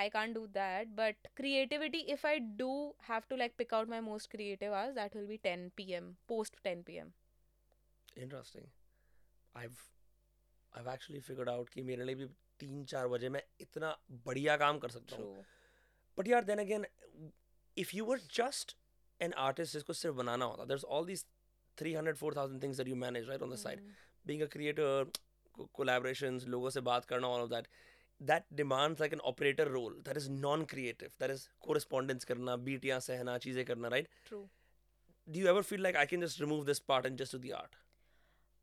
I can do that but creativity if I do have to like pick out my most creative hours that will be ten P M post ten P M interesting I've I've actually figured out कि मेरे लिए भी तीन चार बजे मैं इतना बढ़िया काम कर सकता हूँ But yeah, then again, if you were just an artist जिसको सिर्फ़ बनाना होता, there's all these 300, 4,000 things that you manage right on the side. Being a creator, co- collaboration लोगों से बात करना all of that that demands like an operator role that is non creative that is correspondence करना बीटियाँ सहना चीज़ें करना right do ever feel like I can just remove this part and just to the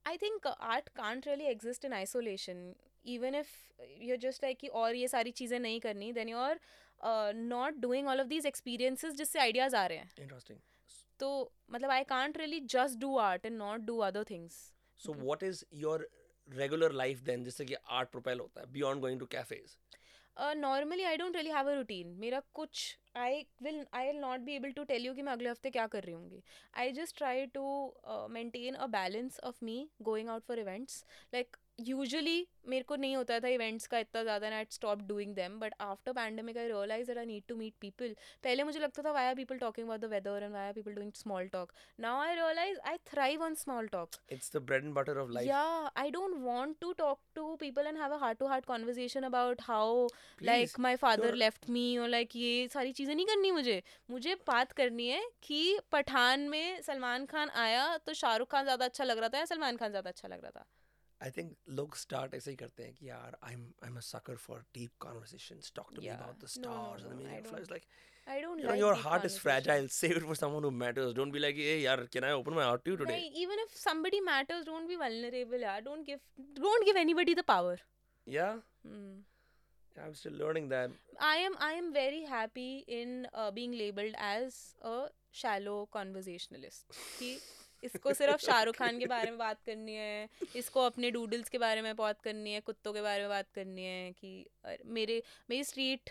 I think art can't really exist in isolation even if you just like कि और ये सारी चीज़ें नहीं करनी then you are not doing all of these experiences जिससे ideas आ रहे हैं. इंटरेस्टिंग तो मतलब I can't really just do art and not do other things so what is your regular life then जिससे कि art propel होता है going to cafes? Uh, normally I don't really have a routine. मेरा कुछ I will I will not be able to tell you कि मैं अगले हफ़्ते क्या कर रही हूँगी. I just try to uh, maintain a balance of me going out for events. Usually मेरे को नहीं होता था इवेंट्स का इतना ज़्यादा ना I stop doing them but after pandemic I realise I need to meet people पहले मुझे लगता था why are people talking about the weather and why are people doing small talk now I realise I thrive on small talk it's the bread and butter of life या I don't want to talk to people and have a heart to heart conversation about how like my father left me और like ये सारी चीज़ें नहीं करनी मुझे। मुझे बात करनी है कि पठान में सलमान खान आया तो शाहरुख खान ज़्यादा अच्छा लग रहा था या सलमान खान ज़्यादा अच्छा लग रहा था? I think लोग start ऐसे ही करते हैं कि यार I'm I'm a sucker for deep conversations. Talk to me Yeah. about the No, stars and the no, meaning I of life. It's like I don't you know like your deep heart is conversations. fragile. Save it for someone who matters. Don't be like, hey, yaar, can I open my heart to you today? नहीं, even if somebody matters don't be vulnerable यार don't give don't give anybody the power Yeah, hmm. I'm still learning that. I am I am very happy in uh, being labeled as a shallow conversationalist कि इसको सिर्फ़ शाहरुख खान के बारे में बात करनी है इसको अपने डूडल्स के बारे में बात करनी है कुत्तों के बारे में बात करनी है कि मेरे मेरी स्ट्रीट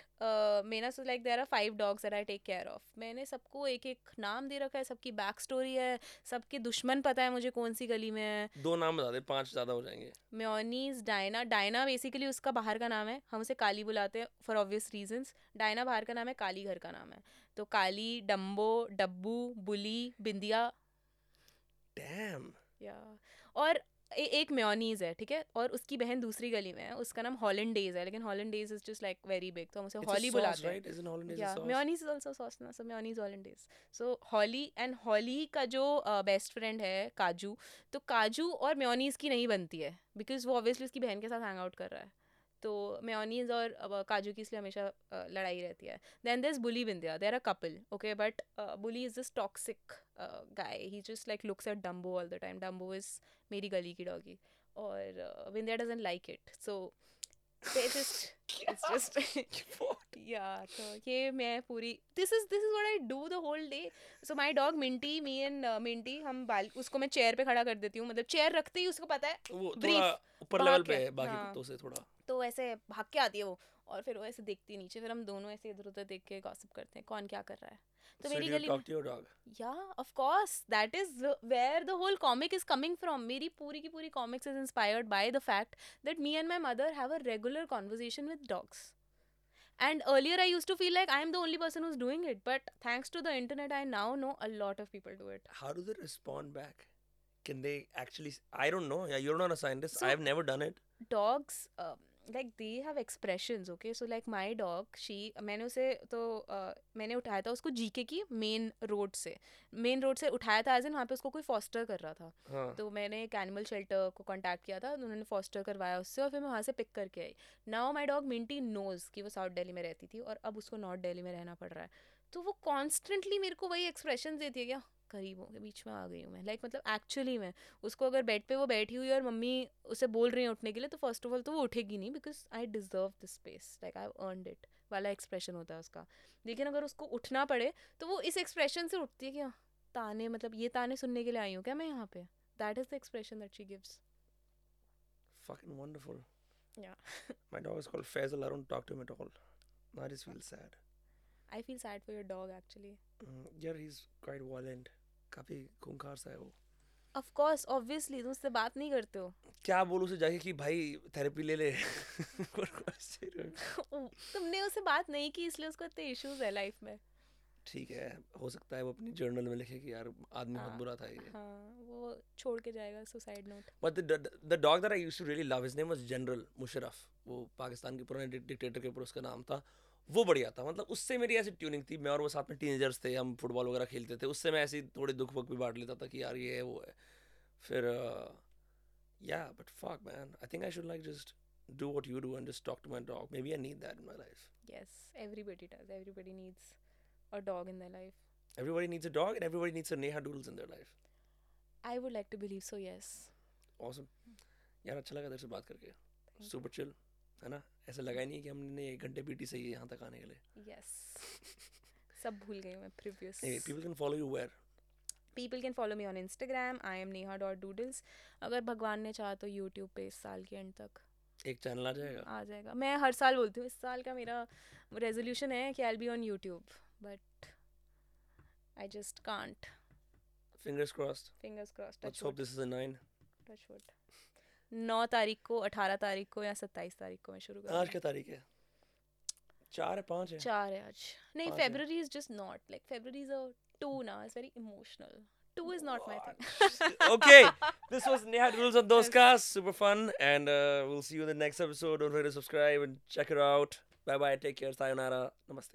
में ना so like there are five dogs that I take care of मैंने सबको एक एक नाम दे रखा है सबकी बैक स्टोरी है सबके दुश्मन पता है मुझे कौन सी गली में है। दो नाम बता दे पाँच ज़्यादा हो जाएँगे। म्योनीज डायना डायना बेसिकली उसका बाहर का नाम है हम उसे काली बुलाते हैं फॉर ऑब्वियस रीजंस डायना बाहर का नाम है काली घर का नाम है। तो काली डम्बो डब्बू बुली बिंदिया Damn. या। और ए, एक म्योनीज है ठीक है? और उसकी बहन दूसरी गली में है उसका नाम हॉलैंड डेज़ है लेकिन Holland days is just like very big तो हम उसे हॉली बुलाते हैं। a yeah sauce? mayonnaise is also sauce na so mayonnaise hollandaise so holly का जो बेस्ट uh, फ्रेंड है काजू तो काजू और मेयोनीज की नहीं बनती है बिकॉज़ वो ऑब्वियसली उसकी बहन के साथ हैंग आउट कर रहा है। तो मेयोनीज और काजू की इसलिए हमेशा लड़ाई रहती है। Then there Bully Bindiya there a couple okay but Bully is this toxic guy he just like looks at Dumbo all the time Dumbo is मेरी गली की डॉगी और Bindiya doesn't like it so they just it's just yeah so ये मैं पूरी this is this is what I do the whole day so my dog Minty me and uh, Minty हम बाल उसको मैं चेयर पे खड़ा कर देती हूँ मतलब चेयर रखते ही उसको पता है ऊपर लेवल पे है बाकी हाँ। कुत्तों से थोड़ा तो ऐसे भाग के आती है वो और फिर वो ऐसे देखती है नीचे फिर हम दोनों ऐसे इधर उधर देख के गॉसिप करते हैं कौन क्या कर रहा है तो So मेरी गली में of course that is wh- where the whole comic is coming from मेरी पूरी की पूरी comics is inspired by the fact that me and my mother have a regular conversation with dogs and earlier i used to feel like i'm the only person who's doing it but thanks to the internet i now know a lot of people do it How do they respond back? Can they actually? I don't know. Yeah, you're not a scientist. So- I've never done it. dogs um, like they have expressions okay so like my dog she मैंने उसे तो uh, मैंने उठाया था उसको GK की main road से। Main road से उठाया था एज इन वहाँ पे उसको कोई फॉस्टर कर रहा था। हाँ। तो मैंने एक एनिमल शेल्टर को कांटेक्ट किया था उन्होंने फॉस्टर करवाया उससे और फिर मैं वहाँ से पिक करके आई। Now my dog Minty knows कि वो साउथ दिल्ली में रहती थी और अब उसको नॉर्थ दिल्ली में रहना पड़ रहा है। तो वो कॉन्स्टेंटली मेरे को वही एक्सप्रेशन देती है क्या करीबों के बीच में आ गई हूँ मैं। लाइक मतलब एक्चुअली में उसको अगर बेड पे वो बैठी हुई है और मम्मी उसे बोल रही है उठने के लिए तो फ़र्स्ट ऑफ़ ऑल तो वो उठेगी नहीं because I deserve this space like I earn it वाला एक्सप्रेशन होता है उसका। लेकिन अगर उसको उठना पड़े तो वो इस एक्सप्रेशन से उठती है कि हाँ, ताने मतलब ये ताने सुनने के लिए आई हूँ क्या मैं यहाँ पे? That is the expression that she gives fucking wonderful. Yeah. my dog is called Faisal I don't talk to him at all. I just feel sad. I feel sad for your dog actually Mm, यार he's quite violent. काफ़ी खूंखार सा है वो। Of course obviously तुम उससे बात नहीं करते हो। क्या बोलूँ उसे जाके कि भाई थेरेपी ले ले। तुमने उससे बात नहीं की इसलिए उसको इतने इश्यूज़ है लाइफ में। ठीक है हो सकता है वो अपनी जर्नल में लिखे कि यार आदमी बहुत हाँ, बुरा था ये। हाँ वो छोड़ के जाएगा suicide note But the, the, the dog that I used to really love, his name was General वो पाकिस्तान के पुराने डिक्टेटर के ऊपर उसका नाम था। वो बढ़िया था मतलब उससे मेरी ऐसी ट्यूनिंग थी मैं और वो साथ में टीनेजर्स थे हम फुटबॉल वगैरह खेलते थे उससे मैं ऐसी थोड़ी दुख वुख भी बांट लेता था कि यार ये है वो है फिर या but fuck man I think I should like just do what you do and just talk to my dog maybe i need that in my life yes everybody does everybody needs a dog in their life everybody needs a dog and everybody needs a neha doodles in their life i would like to believe so yes awesome यार अच्छा लगा तेरे से बात करके super chill है ना? ऐसा लगा ही नहीं कि हमने एक घंटे पीटी सही है यहाँ तक आने के लिए। Yes. सब भूल गई मैं Hey, people can follow you where? people can follow me on instagram. I am neha dot doodles. अगर भगवान ने चाहा तो youtube पे इस साल के एंड तक। एक चैनल आ जाएगा? आ जाएगा। मैं हर साल बोलती हूँ इस साल का मेरा रेजोल्यूशन है कि I be on YouTube but I just can't Fingers crossed. Fingers cross Let's hope this is a nine. Touch wood नौ तारीख को अठारह तारीख को या सत्ताईस तारीख को मैं शुरू कर आज क्या तारीख है? चार है पाँच है? चार है आज। नहीं February is just not like February is a too ना is very emotional too is not my thing okay this was Neha rules of दोस्त का super fun and we will see you in the next episode don't forget to subscribe and check it out bye bye take care sayonara नमस्ते